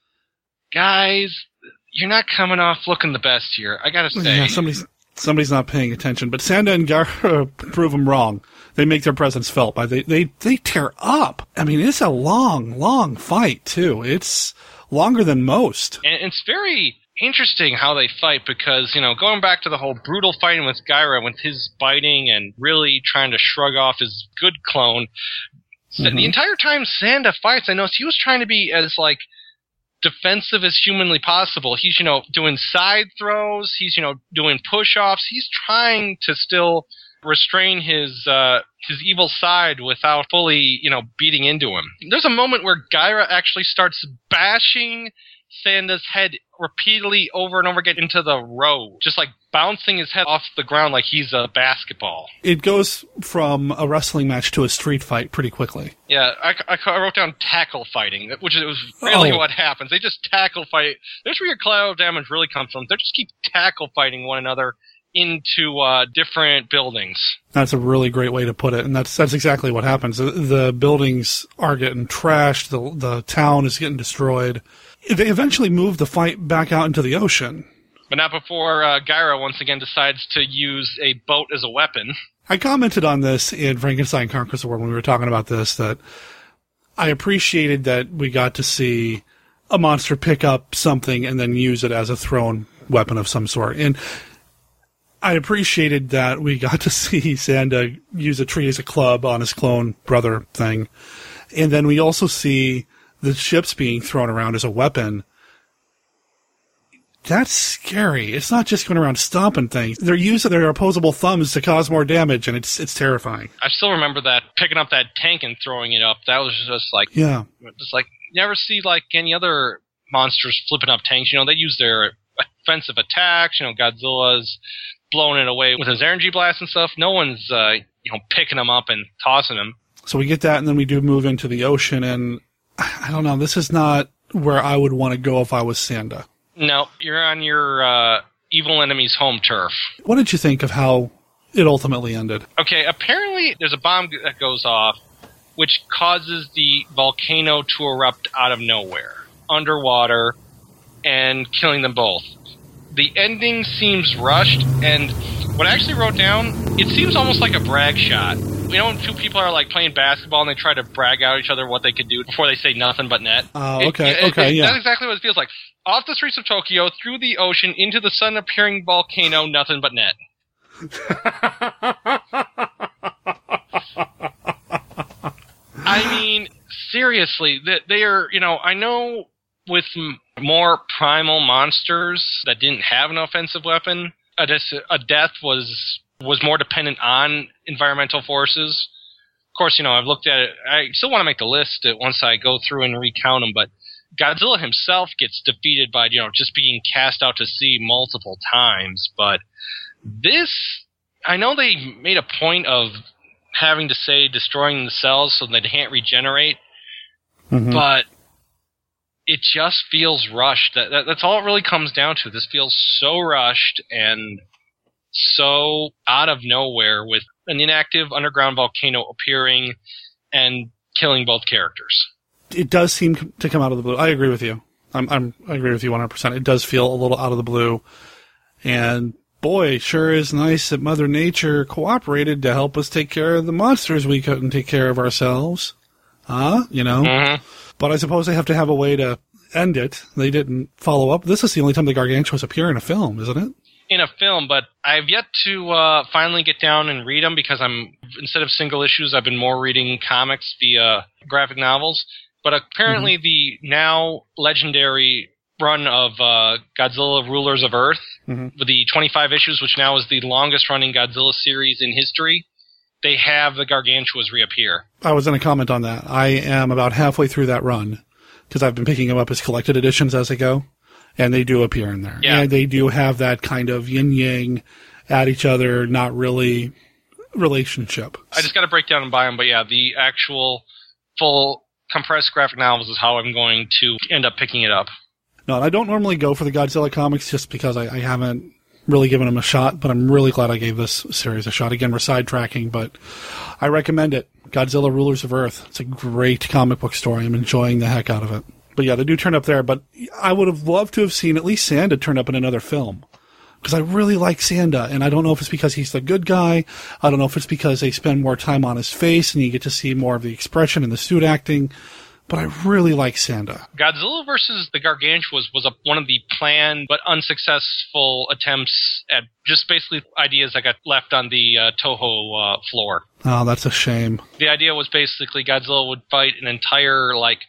guys you're not coming off looking the best here I gotta say. yeah somebody's somebody's not paying attention but Sanda and Gaira <laughs> prove them wrong. They make their presence felt by they they they tear up. I mean it's a long long fight too. It's longer than most. And it's very interesting how they fight because, you know, going back to the whole brutal fighting with Gaira with his biting and really trying to shrug off his good clone. Mm-hmm. The entire time Sanda fights, I noticed he was trying to be as like defensive as humanly possible. He's, you know, doing side throws, he's, you know, doing push offs, he's trying to still restrain his uh, his evil side without fully, you know, beating into him. There's a moment where Gaira actually starts bashing Sanda's head repeatedly over and over again into the road, just like bouncing his head off the ground like he's a basketball. It goes from a wrestling match to a street fight pretty quickly. Yeah, I, I wrote down tackle fighting, which is really oh. what happens. They just tackle fight. There's where your collateral damage really comes from. They just keep tackle fighting one another into uh, different buildings. That's a really great way to put it, and that's that's exactly what happens. The, the buildings are getting trashed. The the town is getting destroyed they eventually move the fight back out into the ocean. But not before uh, Gaira once again decides to use a boat as a weapon. I commented on this in Frankenstein Conquers the World when we were talking about this that I appreciated that we got to see a monster pick up something and then use it as a thrown weapon of some sort. And I appreciated that we got to <laughs> see Sanda use a tree as a club on his clone brother thing. And then we also see the ships being thrown around as a weapon. That's scary. It's not just going around stomping things. They're using their opposable thumbs to cause more damage, and it's it's terrifying. I still remember that picking up that tank and throwing it up. That was just like yeah, just like never see like any other monsters flipping up tanks. You know, they use their offensive attacks. You know, Godzilla's blowing it away with his energy blast and stuff. No one's uh, you know picking them up and tossing them. So we get that, and then we do move into the ocean, and I don't know. This is not where I would want to go if I was Sanda. No, you're on your uh, evil enemy's home turf. What did you think of how it ultimately ended? Okay, apparently there's a bomb that goes off, which causes the volcano to erupt out of nowhere, underwater, and killing them both. The ending seems rushed, and what I actually wrote down, it seems almost like a brag shot you know when two people are like playing basketball and they try to brag out each other what they could do before they say nothing but net. Oh, uh, okay, it, it, okay, it, yeah. That's exactly what it feels like. Off the streets of Tokyo, through the ocean, into the sun appearing volcano, nothing but net. <laughs> I mean, seriously, that they are. You know, I know with more primal monsters that didn't have an offensive weapon, a, a death was was more dependent on environmental forces. Of course, you know, I've looked at it. I still want to make the list once I go through and recount them, but Godzilla himself gets defeated by, you know, just being cast out to sea multiple times. But this, I know they made a point of having to say destroying the cells so they can't regenerate, mm-hmm. but it just feels rushed. That, that, that's all it really comes down to. This feels so rushed and so out of nowhere with an inactive underground volcano appearing and killing both characters. It does seem to come out of the blue. I agree with you. I'm, I'm I agree with you 100%. It does feel a little out of the blue. And boy, sure is nice that Mother Nature cooperated to help us take care of the monsters we couldn't take care of ourselves. Huh? You know? Mm-hmm. But I suppose they have to have a way to end it. They didn't follow up. This is the only time the Gargantuas appear in a film, isn't it? In a film, but I've yet to uh, finally get down and read them because I'm instead of single issues, I've been more reading comics via graphic novels. But apparently, Mm-hmm. the now legendary run of uh, Godzilla Rulers of Earth, Mhm. with the 25 issues, which now is the longest running Godzilla series in history, they have the Gargantuas reappear. I was going to comment on that. I am about halfway through that run because I've been picking them up as collected editions as they go, and they do appear in there. Yeah. And they do have that kind of yin yang at each other, not really relationship. I just got to break down and buy them, but yeah, the actual full compressed graphic novels is how I'm going to end up picking it up. No, I don't normally go for the Godzilla comics just because I, I haven't really given them a shot, but I'm really glad I gave this series a shot. Again, we're sidetracking, but I recommend it. Godzilla Rulers of Earth. It's a great comic book story. I'm enjoying the heck out of it. But yeah, they do turn up there, but I would have loved to have seen at least Sanda turn up in another film. Because I really like Sanda, and I don't know if it's because he's the good guy. I don't know if it's because they spend more time on his face and you get to see more of the expression and the suit acting. But I really like Sanda. Godzilla versus the Gargantuas was a, one of the planned but unsuccessful attempts at just basically ideas that got left on the uh, Toho uh, floor. Oh, that's a shame. The idea was basically Godzilla would fight an entire like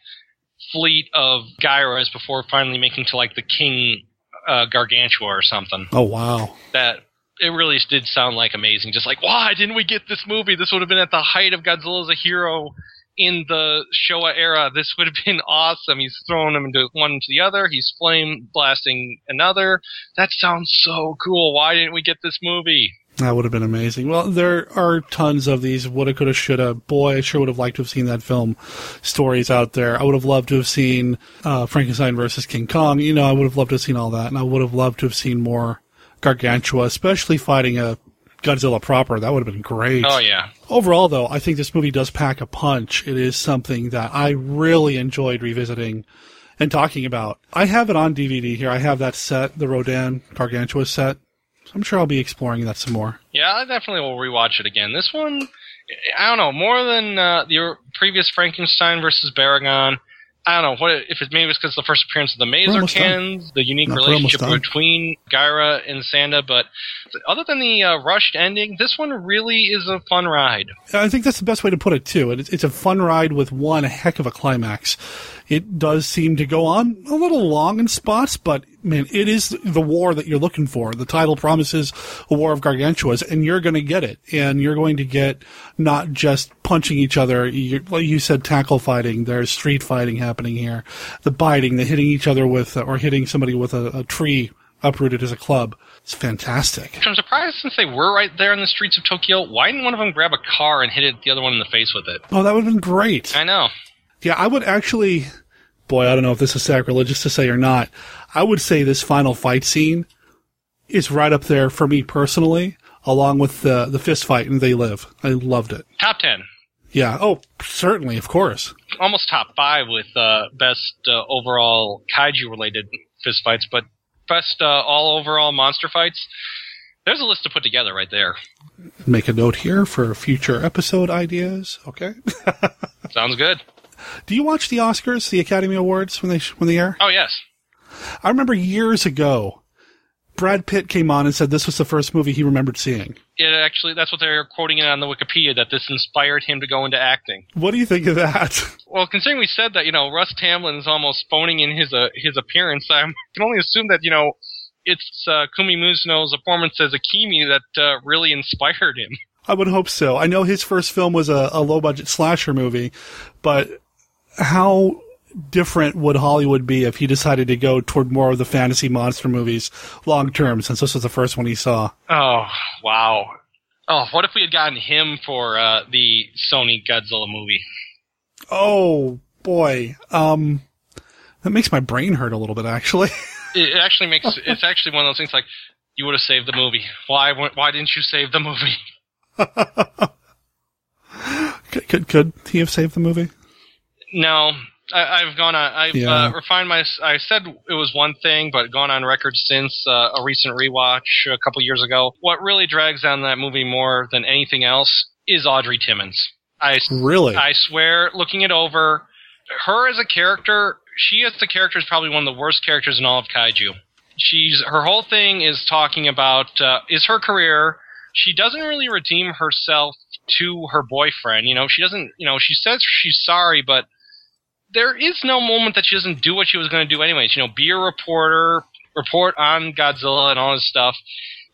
fleet of Gairas before finally making to like the King uh, Gargantua or something. Oh, wow. That it really did sound like amazing. Just like why didn't we get this movie? This would have been at the height of Godzilla as a hero in the Showa era. This would have been <laughs> awesome. He's throwing them into one into the other. He's flame blasting another. That sounds so cool. Why didn't we get this movie? That would have been amazing. Well, there are tons of these woulda, coulda, shoulda. Boy, I sure would have liked to have seen that film stories out there. I would have loved to have seen uh, Frankenstein versus King Kong. You know, I would have loved to have seen all that, and I would have loved to have seen more Gargantua, especially fighting a Godzilla proper. That would have been great. Oh yeah. Overall, though, I think this movie does pack a punch. It is something that I really enjoyed revisiting and talking about. I have it on DVD here. I have that set, the Rodan Gargantua set. So I'm sure I'll be exploring that some more. Yeah, I definitely will rewatch it again. This one, I don't know, more than uh, the previous Frankenstein versus Baragon. I don't know what if it maybe it's because the first appearance of the almost maser cans, the unique No, relationship between Gaira and Sanda, but other than the uh, rushed ending, this one really is a fun ride. I think that's the best way to put it too. It's, it's a fun ride with one heck of a climax. It does seem to go on a little long in spots, but man, it is the war that you're looking for. The title promises a war of gargantuas, and you're going to get it. And you're going to get not just punching each other. You, like you said, tackle fighting. There's street fighting happening here. The biting, the hitting each other with, or hitting somebody with a, a tree uprooted as a club. It's fantastic. I'm surprised since they were right there in the streets of Tokyo. Why didn't one of them grab a car and hit it the other one in the face with it? Oh, that would have been great. I know. Yeah, I would actually, boy, I don't know if this is sacrilegious to say or not. I would say this final fight scene is right up there for me personally, along with the the fist fight in They Live. I loved it. Top ten. Yeah. Oh, certainly, of course. almost top five with uh, best uh, overall kaiju related fist fights, but best uh, all overall monster fights. There's a list to put together right there. Make a note here for future episode ideas. Okay. <laughs> Sounds good. Do you watch the Oscars, the Academy Awards when they when they air? Oh yes, I remember years ago, Brad Pitt came on and said this was the first movie he remembered seeing. it actually that's what they're quoting it on the Wikipedia that this inspired him to go into acting. What do you think of that? <laughs> Well, considering we said that you know Russ Tamblyn is almost phoning in his uh, his appearance, I <laughs> can only assume that you know it's uh, Kumi Mizuno's performance as Akemi that uh, really inspired him. I would hope so. I know his first film was a, a low budget slasher movie, but how different would Hollywood be if he decided to go toward more of the fantasy monster movies long term, since this was the first one he saw? Oh wow! Oh, what if we had gotten him for uh, the Sony Godzilla movie? Oh boy, um, that makes my brain hurt a little bit, actually. <laughs> It actually makes it's actually one of those things like you would have saved the movie. Why why didn't you save the movie? <laughs> could, could could he have saved the movie? No, I, I've gone on. I've Yeah. uh, refined my. I said it was one thing, but gone on record since uh, a recent rewatch a couple years ago. What really drags down that movie more than anything else is Audrey Timmons. I Really? I swear, looking it over, her as a character, she as the character is probably one of the worst characters in all of kaiju. She's her whole thing is talking about uh, is her career. She doesn't really redeem herself to her boyfriend. You know, she doesn't. You know, she says she's sorry, but there is no moment that she doesn't do what she was going to do anyways. You know, be a reporter, report on Godzilla and all this stuff.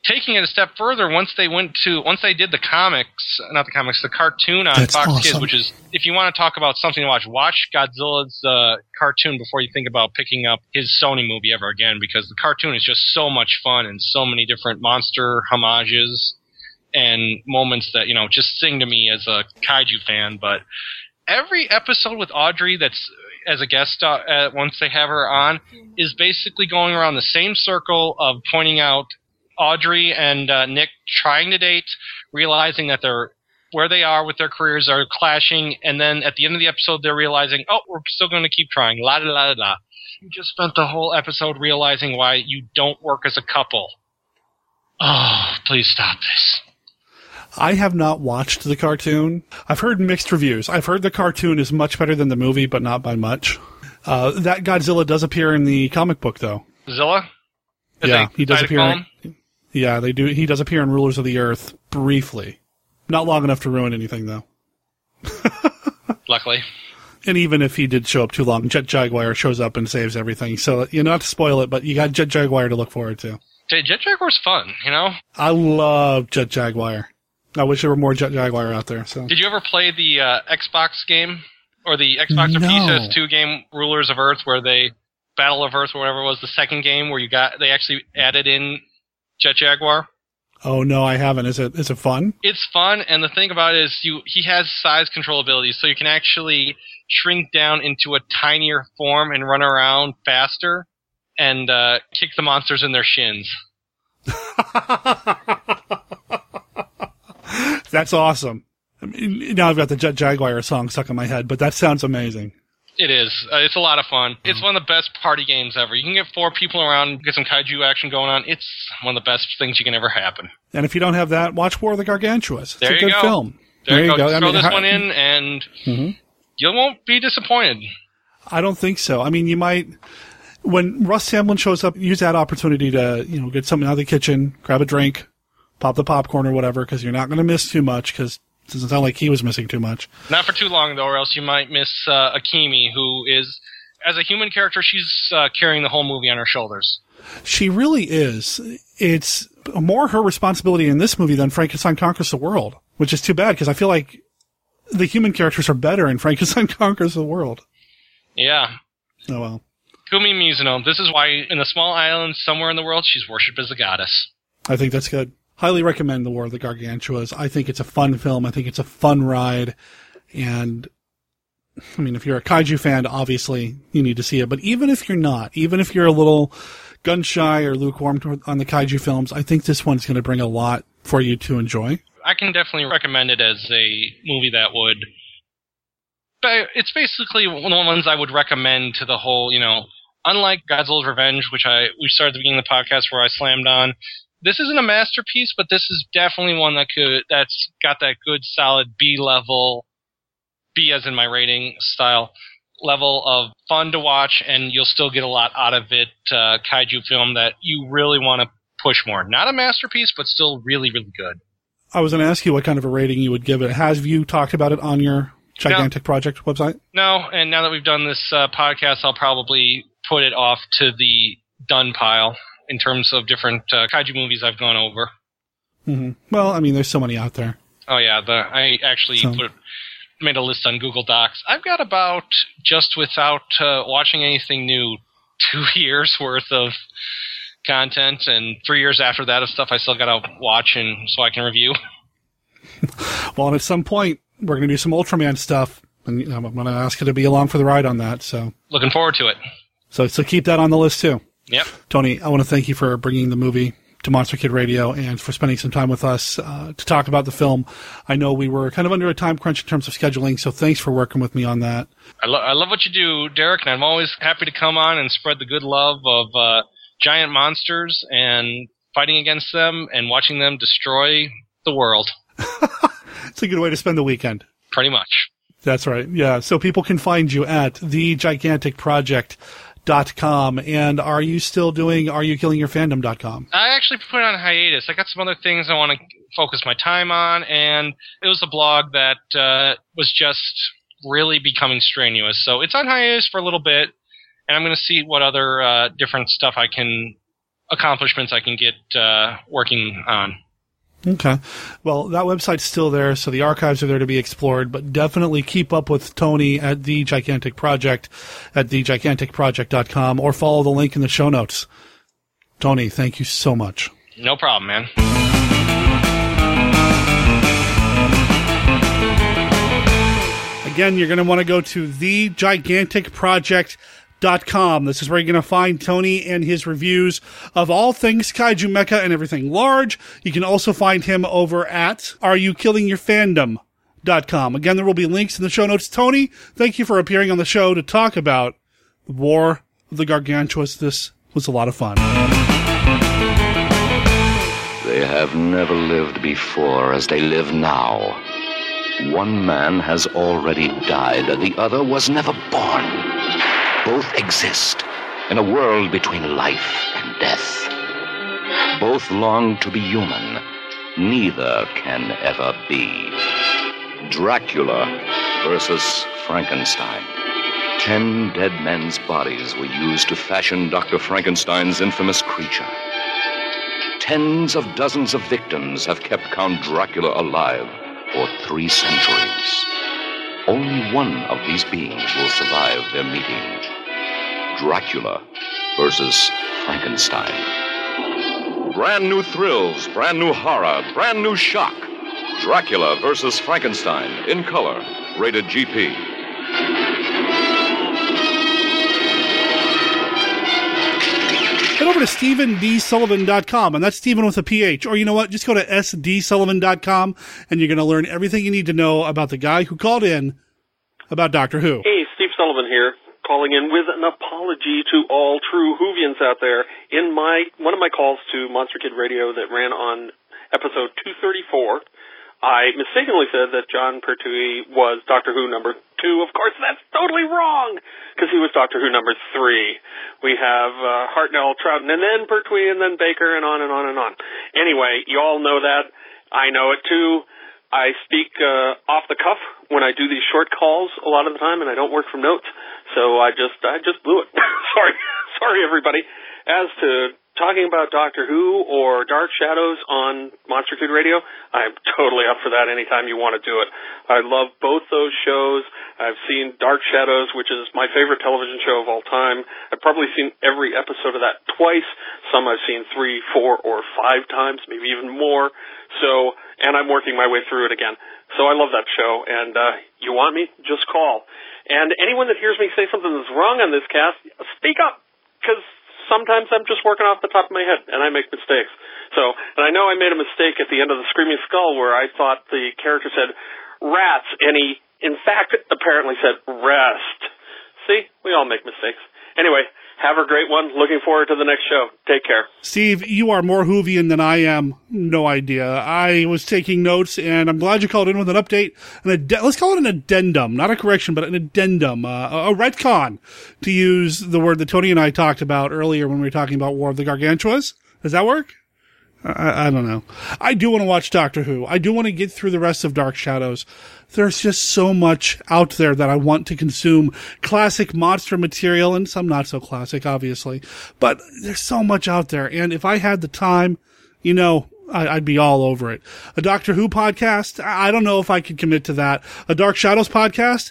Taking it a step further, once they went to once they did the comics, not the comics, the cartoon on That's Fox Kids, which is if you want to talk about something to watch, watch Godzilla's uh, cartoon before you think about picking up his Sony movie ever again, because the cartoon is just so much fun and so many different monster homages and moments that you know just sing to me as a kaiju fan. But every episode with Audrey that's as a guest uh, once they have her on is basically going around the same circle of pointing out Audrey and uh, Nick trying to date, realizing that they're where they are with their careers are clashing, and then at the end of the episode they're realizing, oh, we're still going to keep trying. La da la da da. You just spent the whole episode realizing why you don't work as a couple. Oh, please stop this. I have not watched the cartoon. I've heard mixed reviews. I've heard the cartoon is much better than the movie, but not by much. Uh, that Godzilla does appear in the comic book, though. Zilla? As yeah, he does appear. In, yeah, they do. He does appear in Rulers of the Earth briefly, not long enough to ruin anything, though. <laughs> Luckily. And even if he did show up too long, Jet Jaguar shows up and saves everything. So you know, not to spoil it, but you got Jet Jaguar to look forward to. Jet Jet Jaguar's fun, you know? I love Jet Jaguar. I wish there were more Jet Jaguar out there. So Did you ever play the uh, Xbox game? Or the Xbox or PS2 game, Rulers of Earth, where they Battle of Earth or whatever it was, the second game where you got they actually added in Jet Jaguar. Oh no, I haven't. Is it is it fun? It's fun, and the thing about it is you he has size control abilities, so you can actually shrink down into a tinier form and run around faster and uh, kick the monsters in their shins. <laughs> That's awesome. I mean, now I've got the Jet Jaguar song stuck in my head, but that sounds amazing. It is. Uh, it's a lot of fun. It's one of the best party games ever. You can get four people around, get some kaiju action going on. It's one of the best things you can ever happen. And if you don't have that, watch War of the Gargantuas. It's There a good go. film. There, you go. I Throw mean, this how- one in, and Mhm. you won't be disappointed. I don't think so. I mean, you might when Russ Tamblyn shows up, use that opportunity to you know get something out of the kitchen, grab a drink, pop the popcorn or whatever, because you're not going to miss too much. Because it doesn't sound like he was missing too much. Not for too long, though, or else you might miss uh, Akemi, who is, as a human character, she's uh, carrying the whole movie on her shoulders. She really is. It's more her responsibility in this movie than Frankenstein conquers the world, which is too bad because I feel like the human characters are better in <laughs> Frankenstein conquers the world. Yeah. Oh well. Kumi Mizuno. This is why, in the small island somewhere in the world, she's worshipped as a goddess. I think that's good. Highly recommend The War of the Gargantuas. I think it's a fun film. I think it's a fun ride. And I mean, if you're a kaiju fan, obviously you need to see it. But even if you're not, even if you're a little gun shy or lukewarm on the kaiju films, I think this one's going to bring a lot for you to enjoy. I can definitely recommend it as a movie that would. But it's basically one of the ones I would recommend to the whole, you know, unlike Godzilla's Revenge, which I we started at the beginning of the podcast where I slammed on. This isn't a masterpiece, but this is definitely one that could that's got that good solid B level, B as in my rating style level of fun to watch, and you'll still get a lot out of it. Uh, kaiju film that you really want to push more. Not a masterpiece, but still really really good. I was going to ask you what kind of a rating you would give it. Have you talked about it on your Gigantic Project website? No, and now that we've done this uh, podcast, I'll probably put it off to the done pile in terms of different uh, kaiju movies I've gone over. hmm Well, I mean, there's so many out there. Oh yeah, the I actually So- put made a list on Google Docs. I've got about just without uh, watching anything new, <laughs> two years worth of content, and three years after that of stuff I still got to watch and so I can review. <laughs> Well, and at some point, we're going to do some Ultraman stuff, and you know, I'm going to ask you to be along for the ride on that. So, Looking forward to it. so, so keep that on the list too. Yep. Tony, I want to thank you for bringing the movie to Monster Kid Radio and for spending some time with us uh, to talk about the film. I know we were kind of under a time crunch in terms of scheduling, so thanks for working with me on that. I, lo- I love what you do, Derek, and I'm always happy to come on and spread the good love of uh, giant monsters and fighting against them and watching them destroy the world. <laughs> It's a good way to spend the weekend. Pretty much. That's right. Yeah. So people can find you at thegiganticproject.com. And are you still doing Are You Killing Your fandom dot com I actually put on hiatus. I got some other things I want to focus my time on, and it was a blog that uh, was just really becoming strenuous. So it's on hiatus for a little bit, and I'm going to see what other uh, different stuff I can accomplishments I can get uh, working on. Okay. Well, that website's still there, so the archives are there to be explored, but definitely keep up with Tony at The Gigantic Project at thegiganticproject.com or follow the link in the show notes. Tony, thank you so much. No problem, man. Again, you're going to want to go to thegiganticproject.com. This is where you're going to find Tony and his reviews of all things Kaiju Mecha and everything large. You can also find him over at Are You Killing Your? Com. Again, there will be links in the show notes. Tony, thank you for appearing on the show to talk about the War of the Gargantuas. This was a lot of fun. They have never lived before as they live now. One man has already died, and the other was never born. Both exist in a world between life and death. Both long to be human. Neither can ever be. Dracula versus Frankenstein. Ten dead men's bodies were used to fashion Dr. Frankenstein's infamous creature. Tens of dozens of victims have kept Count Dracula alive for three centuries. Only one of these beings will survive their meeting Dracula versus Frankenstein. Brand new thrills, brand new horror, brand new shock. Dracula versus Frankenstein in color, rated GP. Head over to StephenDSullivan.com, and that's Stephen with a PH. Or you know what? Just go to SDSullivan.com, and you're going to learn everything you need to know about the guy who called in about Doctor Who. Hey, Steve Sullivan here, calling in with an apology to all true Whovians out there. In my one of my calls to Monster Kid Radio that ran on episode 234, I mistakenly said that Jon Pertwee was Doctor Who number two. Of course, that's totally wrong because he was Doctor Who number three. We have uh, Hartnell, Troughton, and then Pertwee, and then Baker, and on and on and on. Anyway, you all know that. I know it too. I speak uh, off the cuff when I do these short calls a lot of the time, and I don't work from notes. So I just I just blew it. <laughs> sorry, sorry everybody. As to talking about Doctor Who or Dark Shadows on Monster Kid Radio, I'm <laughs> totally up for that anytime you want to do it. I love both those shows. I've seen Dark Shadows, which is my favorite television show of all time. I've probably seen every episode of that twice. Some I've seen three, four, or five times, maybe even more. So, and I'm working my way through it again. So I love that show, and uh, you want me? Just call. And anyone that hears me say something that's wrong on this cast, speak up, because sometimes I'm just working off the top of my head and I make mistakes. So, and I know I made a mistake at the end of the Screaming Skull where I thought the character said rats and he in fact apparently said rest. See, we all make mistakes. Anyway, have a great one. Looking forward to the next show. Take care. Steve, you are more Whovian than I am. No idea. I was taking notes, and I'm glad you called in with an update. An ad- let's call it an addendum, not a correction, but an addendum, uh, a retcon, to use the word that Tony and I talked about earlier when we were talking about War of the Gargantuas. Does that work? I, I don't know. I do want to watch Doctor Who. I do want to get through the rest of Dark Shadows. There's just so much out there that I want to consume. Classic monster material and some not so classic, obviously. But there's so much out there. And if I had the time, you know, I, would be all over it. A Doctor Who podcast? I don't know if I could commit to that. A Dark Shadows podcast?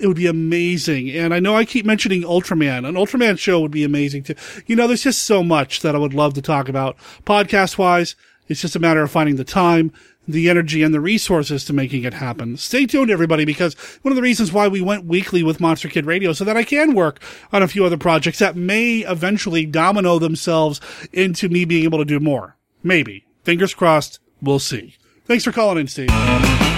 It would be amazing. And I know I keep mentioning Ultraman. An Ultraman show would be amazing too. You know, there's just so much that I would love to talk about podcast wise. It's just a matter of finding the time, the energy, and the resources to making it happen. Stay tuned, everybody, because one of the reasons why we went weekly with Monster Kid Radio so that I can work on a few other projects that may eventually domino themselves into me being able to do more. Maybe. Fingers crossed. We'll see. Thanks for calling in, Steve.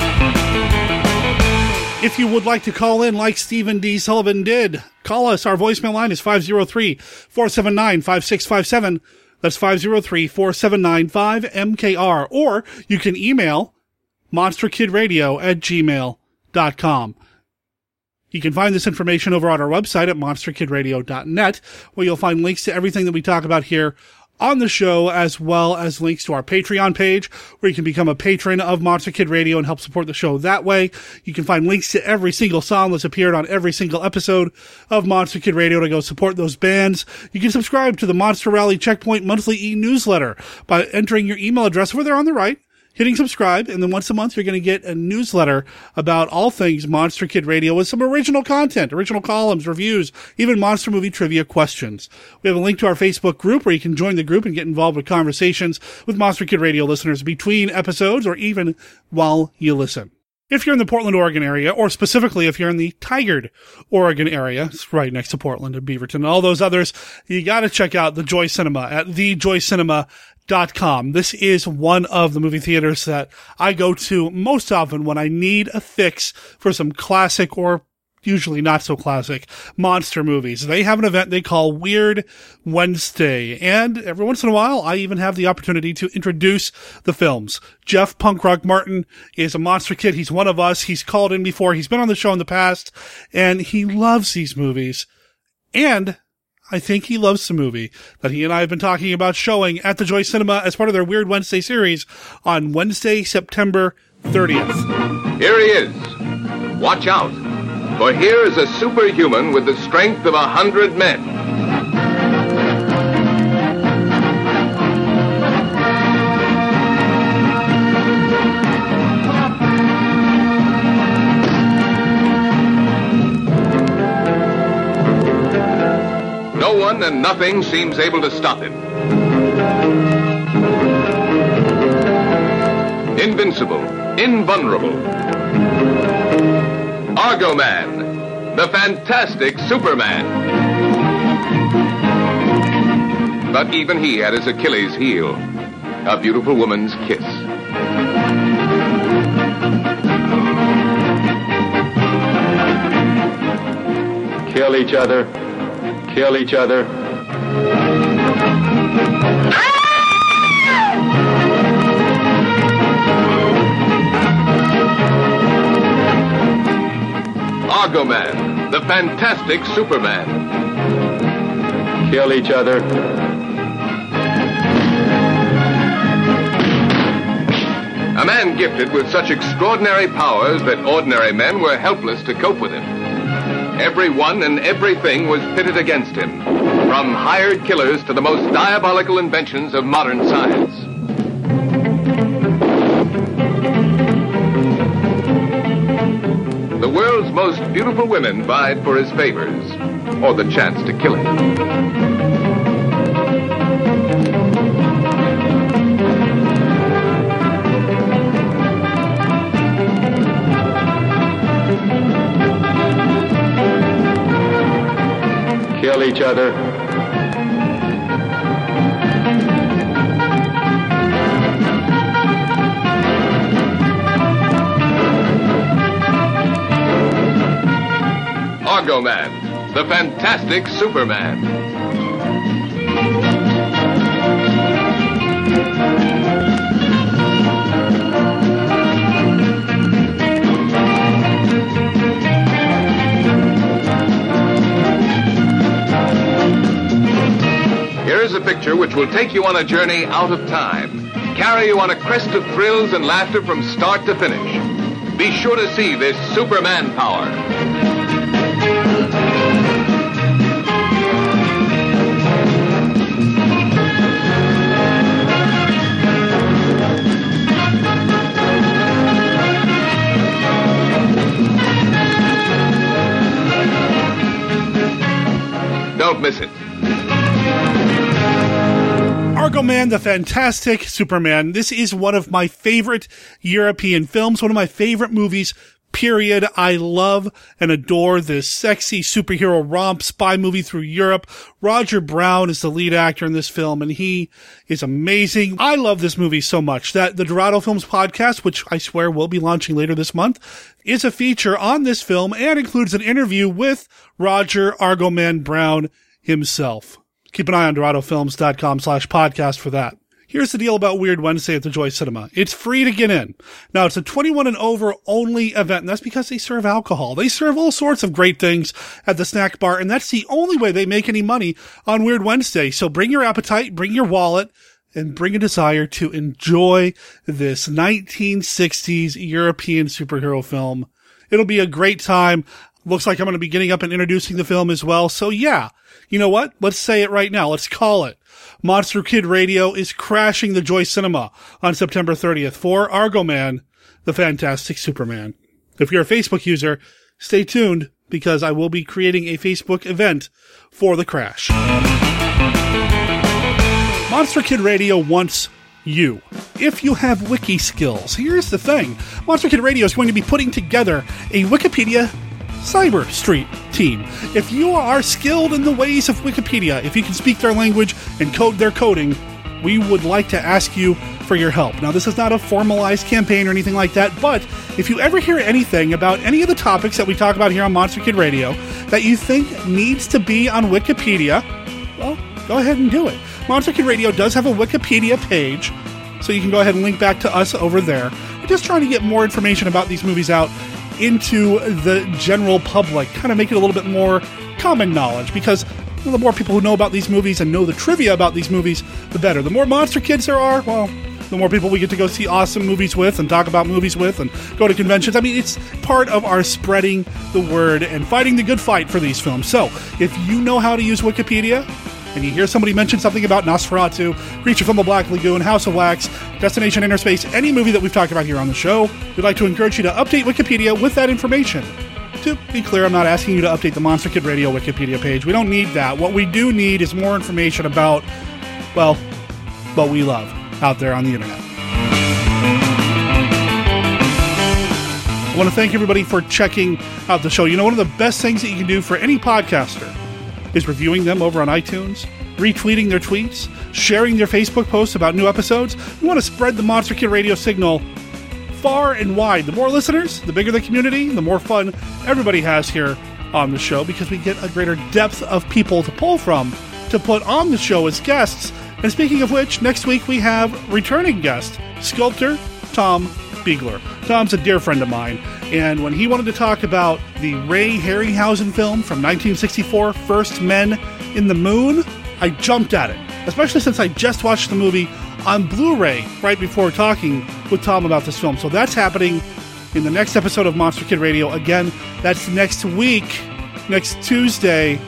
If you would like to call in like Stephen D. Sullivan did, call us. Our voicemail line is 503 479 5657. That's 503 479 5MKR. Or you can email monsterkidradio at gmail.com. You can find this information over on our website at monsterkidradio.net, where you'll find links to everything that we talk about here on the show, as well as links to our Patreon page, where you can become a patron of Monster Kid Radio and help support the show that way. You can find links to every single song that's appeared on every single episode of Monster Kid Radio to go support those bands. You can subscribe to the Monster Rally Checkpoint monthly e-newsletter by entering your email address where they're on the right hitting subscribe, and then once a month you're going to get a newsletter about all things Monster Kid Radio with some original content, original columns, reviews, even monster movie trivia questions. We have a link to our Facebook group where you can join the group and get involved with conversations with Monster Kid Radio listeners between episodes or even while you listen. If you're in the Portland, Oregon area, or specifically if you're in the Tigard, Oregon area, it's right next to Portland and Beaverton and all those others, you gotta check out the Joy Cinema at thejoycinema.com com. This is one of the movie theaters that I go to most often when I need a fix for some classic or usually not so classic monster movies. They have an event they call Weird Wednesday. And every once in a while, I even have the opportunity to introduce the films. Jeff Punk Rock Martin is a monster kid. He's one of us. He's called in before. He's been on the show in the past and he loves these movies. And I think he loves the movie that he and I have been talking about showing at the Joy Cinema as part of their Weird Wednesday series on Wednesday, September 30th. Here he is. Watch out, for here is a superhuman with the strength of a hundred men. One and nothing seems able to stop him. Invincible, invulnerable. Argo Man, the fantastic Superman. But even he had his Achilles heel, a beautiful woman's kiss. Kill each other kill each other. Argo Man, the fantastic Superman. Kill each other. A man gifted with such extraordinary powers that ordinary men were helpless to cope with him. Everyone and everything was pitted against him, from hired killers to the most diabolical inventions of modern science. The world's most beautiful women vied for his favors, or the chance to kill him. Each other. Argo Man, the fantastic Superman. Picture which will take you on a journey out of time, carry you on a crest of thrills and laughter from start to finish. Be sure to see this Superman power. Don't miss it. Argo Man, the Fantastic Superman. This is one of my favorite European films, one of my favorite movies, period. I love and adore this sexy superhero romp spy movie through Europe. Roger Browne is the lead actor in this film and he is amazing. I love this movie so much that the Dorado Films podcast, which I swear will be launching later this month, is a feature on this film and includes an interview with Roger Argo Man Browne himself. Keep an eye on DoradoFilms.com slash podcast for that. Here's the deal about Weird Wednesday at the Joy Cinema. It's free to get in. Now, it's a 21 and over only event, and that's because they serve alcohol. They serve all sorts of great things at the snack bar, and that's the only way they make any money on Weird Wednesday. So bring your appetite, bring your wallet, and bring a desire to enjoy this 1960s European superhero film. It'll be a great time. Looks like I'm going to be getting up and introducing the film as well. So yeah, you know what? Let's say it right now. Let's call it. Monster Kid Radio is crashing the Joy Cinema on September 30th for Argo Man, the Fantastic Superman. If you're a Facebook user, stay tuned because I will be creating a Facebook event for the crash. Monster Kid Radio wants you. If you have wiki skills, here's the thing Monster Kid Radio is going to be putting together a Wikipedia Cyber Street team. If you are skilled in the ways of Wikipedia, if you can speak their language and code their coding, we would like to ask you for your help. Now, this is not a formalized campaign or anything like that, but if you ever hear anything about any of the topics that we talk about here on Monster Kid Radio that you think needs to be on Wikipedia, well, go ahead and do it. Monster Kid Radio does have a Wikipedia page, so you can go ahead and link back to us over there. We're just trying to get more information about these movies out into the general public, kind of make it a little bit more common knowledge because the more people who know about these movies and know the trivia about these movies, the better. The more monster kids there are, well, the more people we get to go see awesome movies with and talk about movies with and go to conventions. I mean, it's part of our spreading the word and fighting the good fight for these films. So, if you know how to use Wikipedia, and you hear somebody mention something about Nosferatu, Creature from the Black Lagoon, House of Wax, Destination Inner Space, any movie that we've talked about here on the show, we'd like to encourage you to update Wikipedia with that information. To be clear, I'm not asking you to update the Monster Kid Radio Wikipedia page. We don't need that. What we do need is more information about, well, what we love out there on the internet. I want to thank everybody for checking out the show. You know, one of the best things that you can do for any podcaster is reviewing them over on iTunes, retweeting their tweets, sharing their Facebook posts about new episodes. We want to spread the Monster Kid Radio signal far and wide. The more listeners, the bigger the community, the more fun everybody has here on the show because we get a greater depth of people to pull from to put on the show as guests. And speaking of which, next week we have returning guest, sculptor Tom Biegler. Tom's a dear friend of mine, and when he wanted to talk about the Ray Harryhausen film from 1964, First Men in the Moon, I jumped at it, especially since I just watched the movie on Blu ray right before talking with Tom about this film. So that's happening in the next episode of Monster Kid Radio. Again, that's next week, next Tuesday.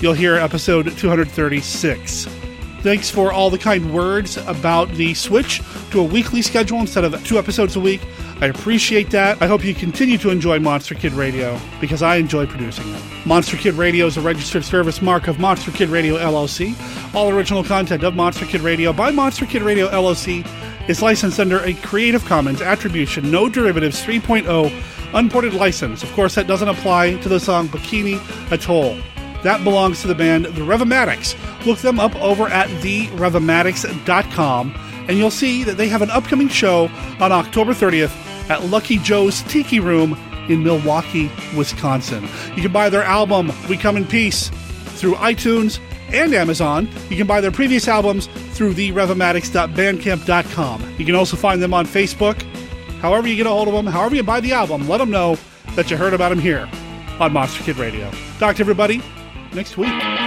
You'll hear episode 236. Thanks for all the kind words about the switch to a weekly schedule instead of two episodes a week. I appreciate that. I hope you continue to enjoy Monster Kid Radio because I enjoy producing it. Monster Kid Radio is a registered service mark of Monster Kid Radio LLC. All original content of Monster Kid Radio by Monster Kid Radio LLC is licensed under a Creative Commons Attribution No Derivatives 3.0 unported license. Of course, that doesn't apply to the song Bikini Atoll. That belongs to the band The Revomatics. Look them up over at therevomatics.com and you'll see that they have an upcoming show on October 30th at Lucky Joe's Tiki Room in Milwaukee, Wisconsin. You can buy their album, We Come in Peace, through iTunes and Amazon. You can buy their previous albums through therevomatics.bandcamp.com. You can also find them on Facebook. However, you get a hold of them, however, you buy the album, let them know that you heard about them here on Monster Kid Radio. Talk to everybody next week.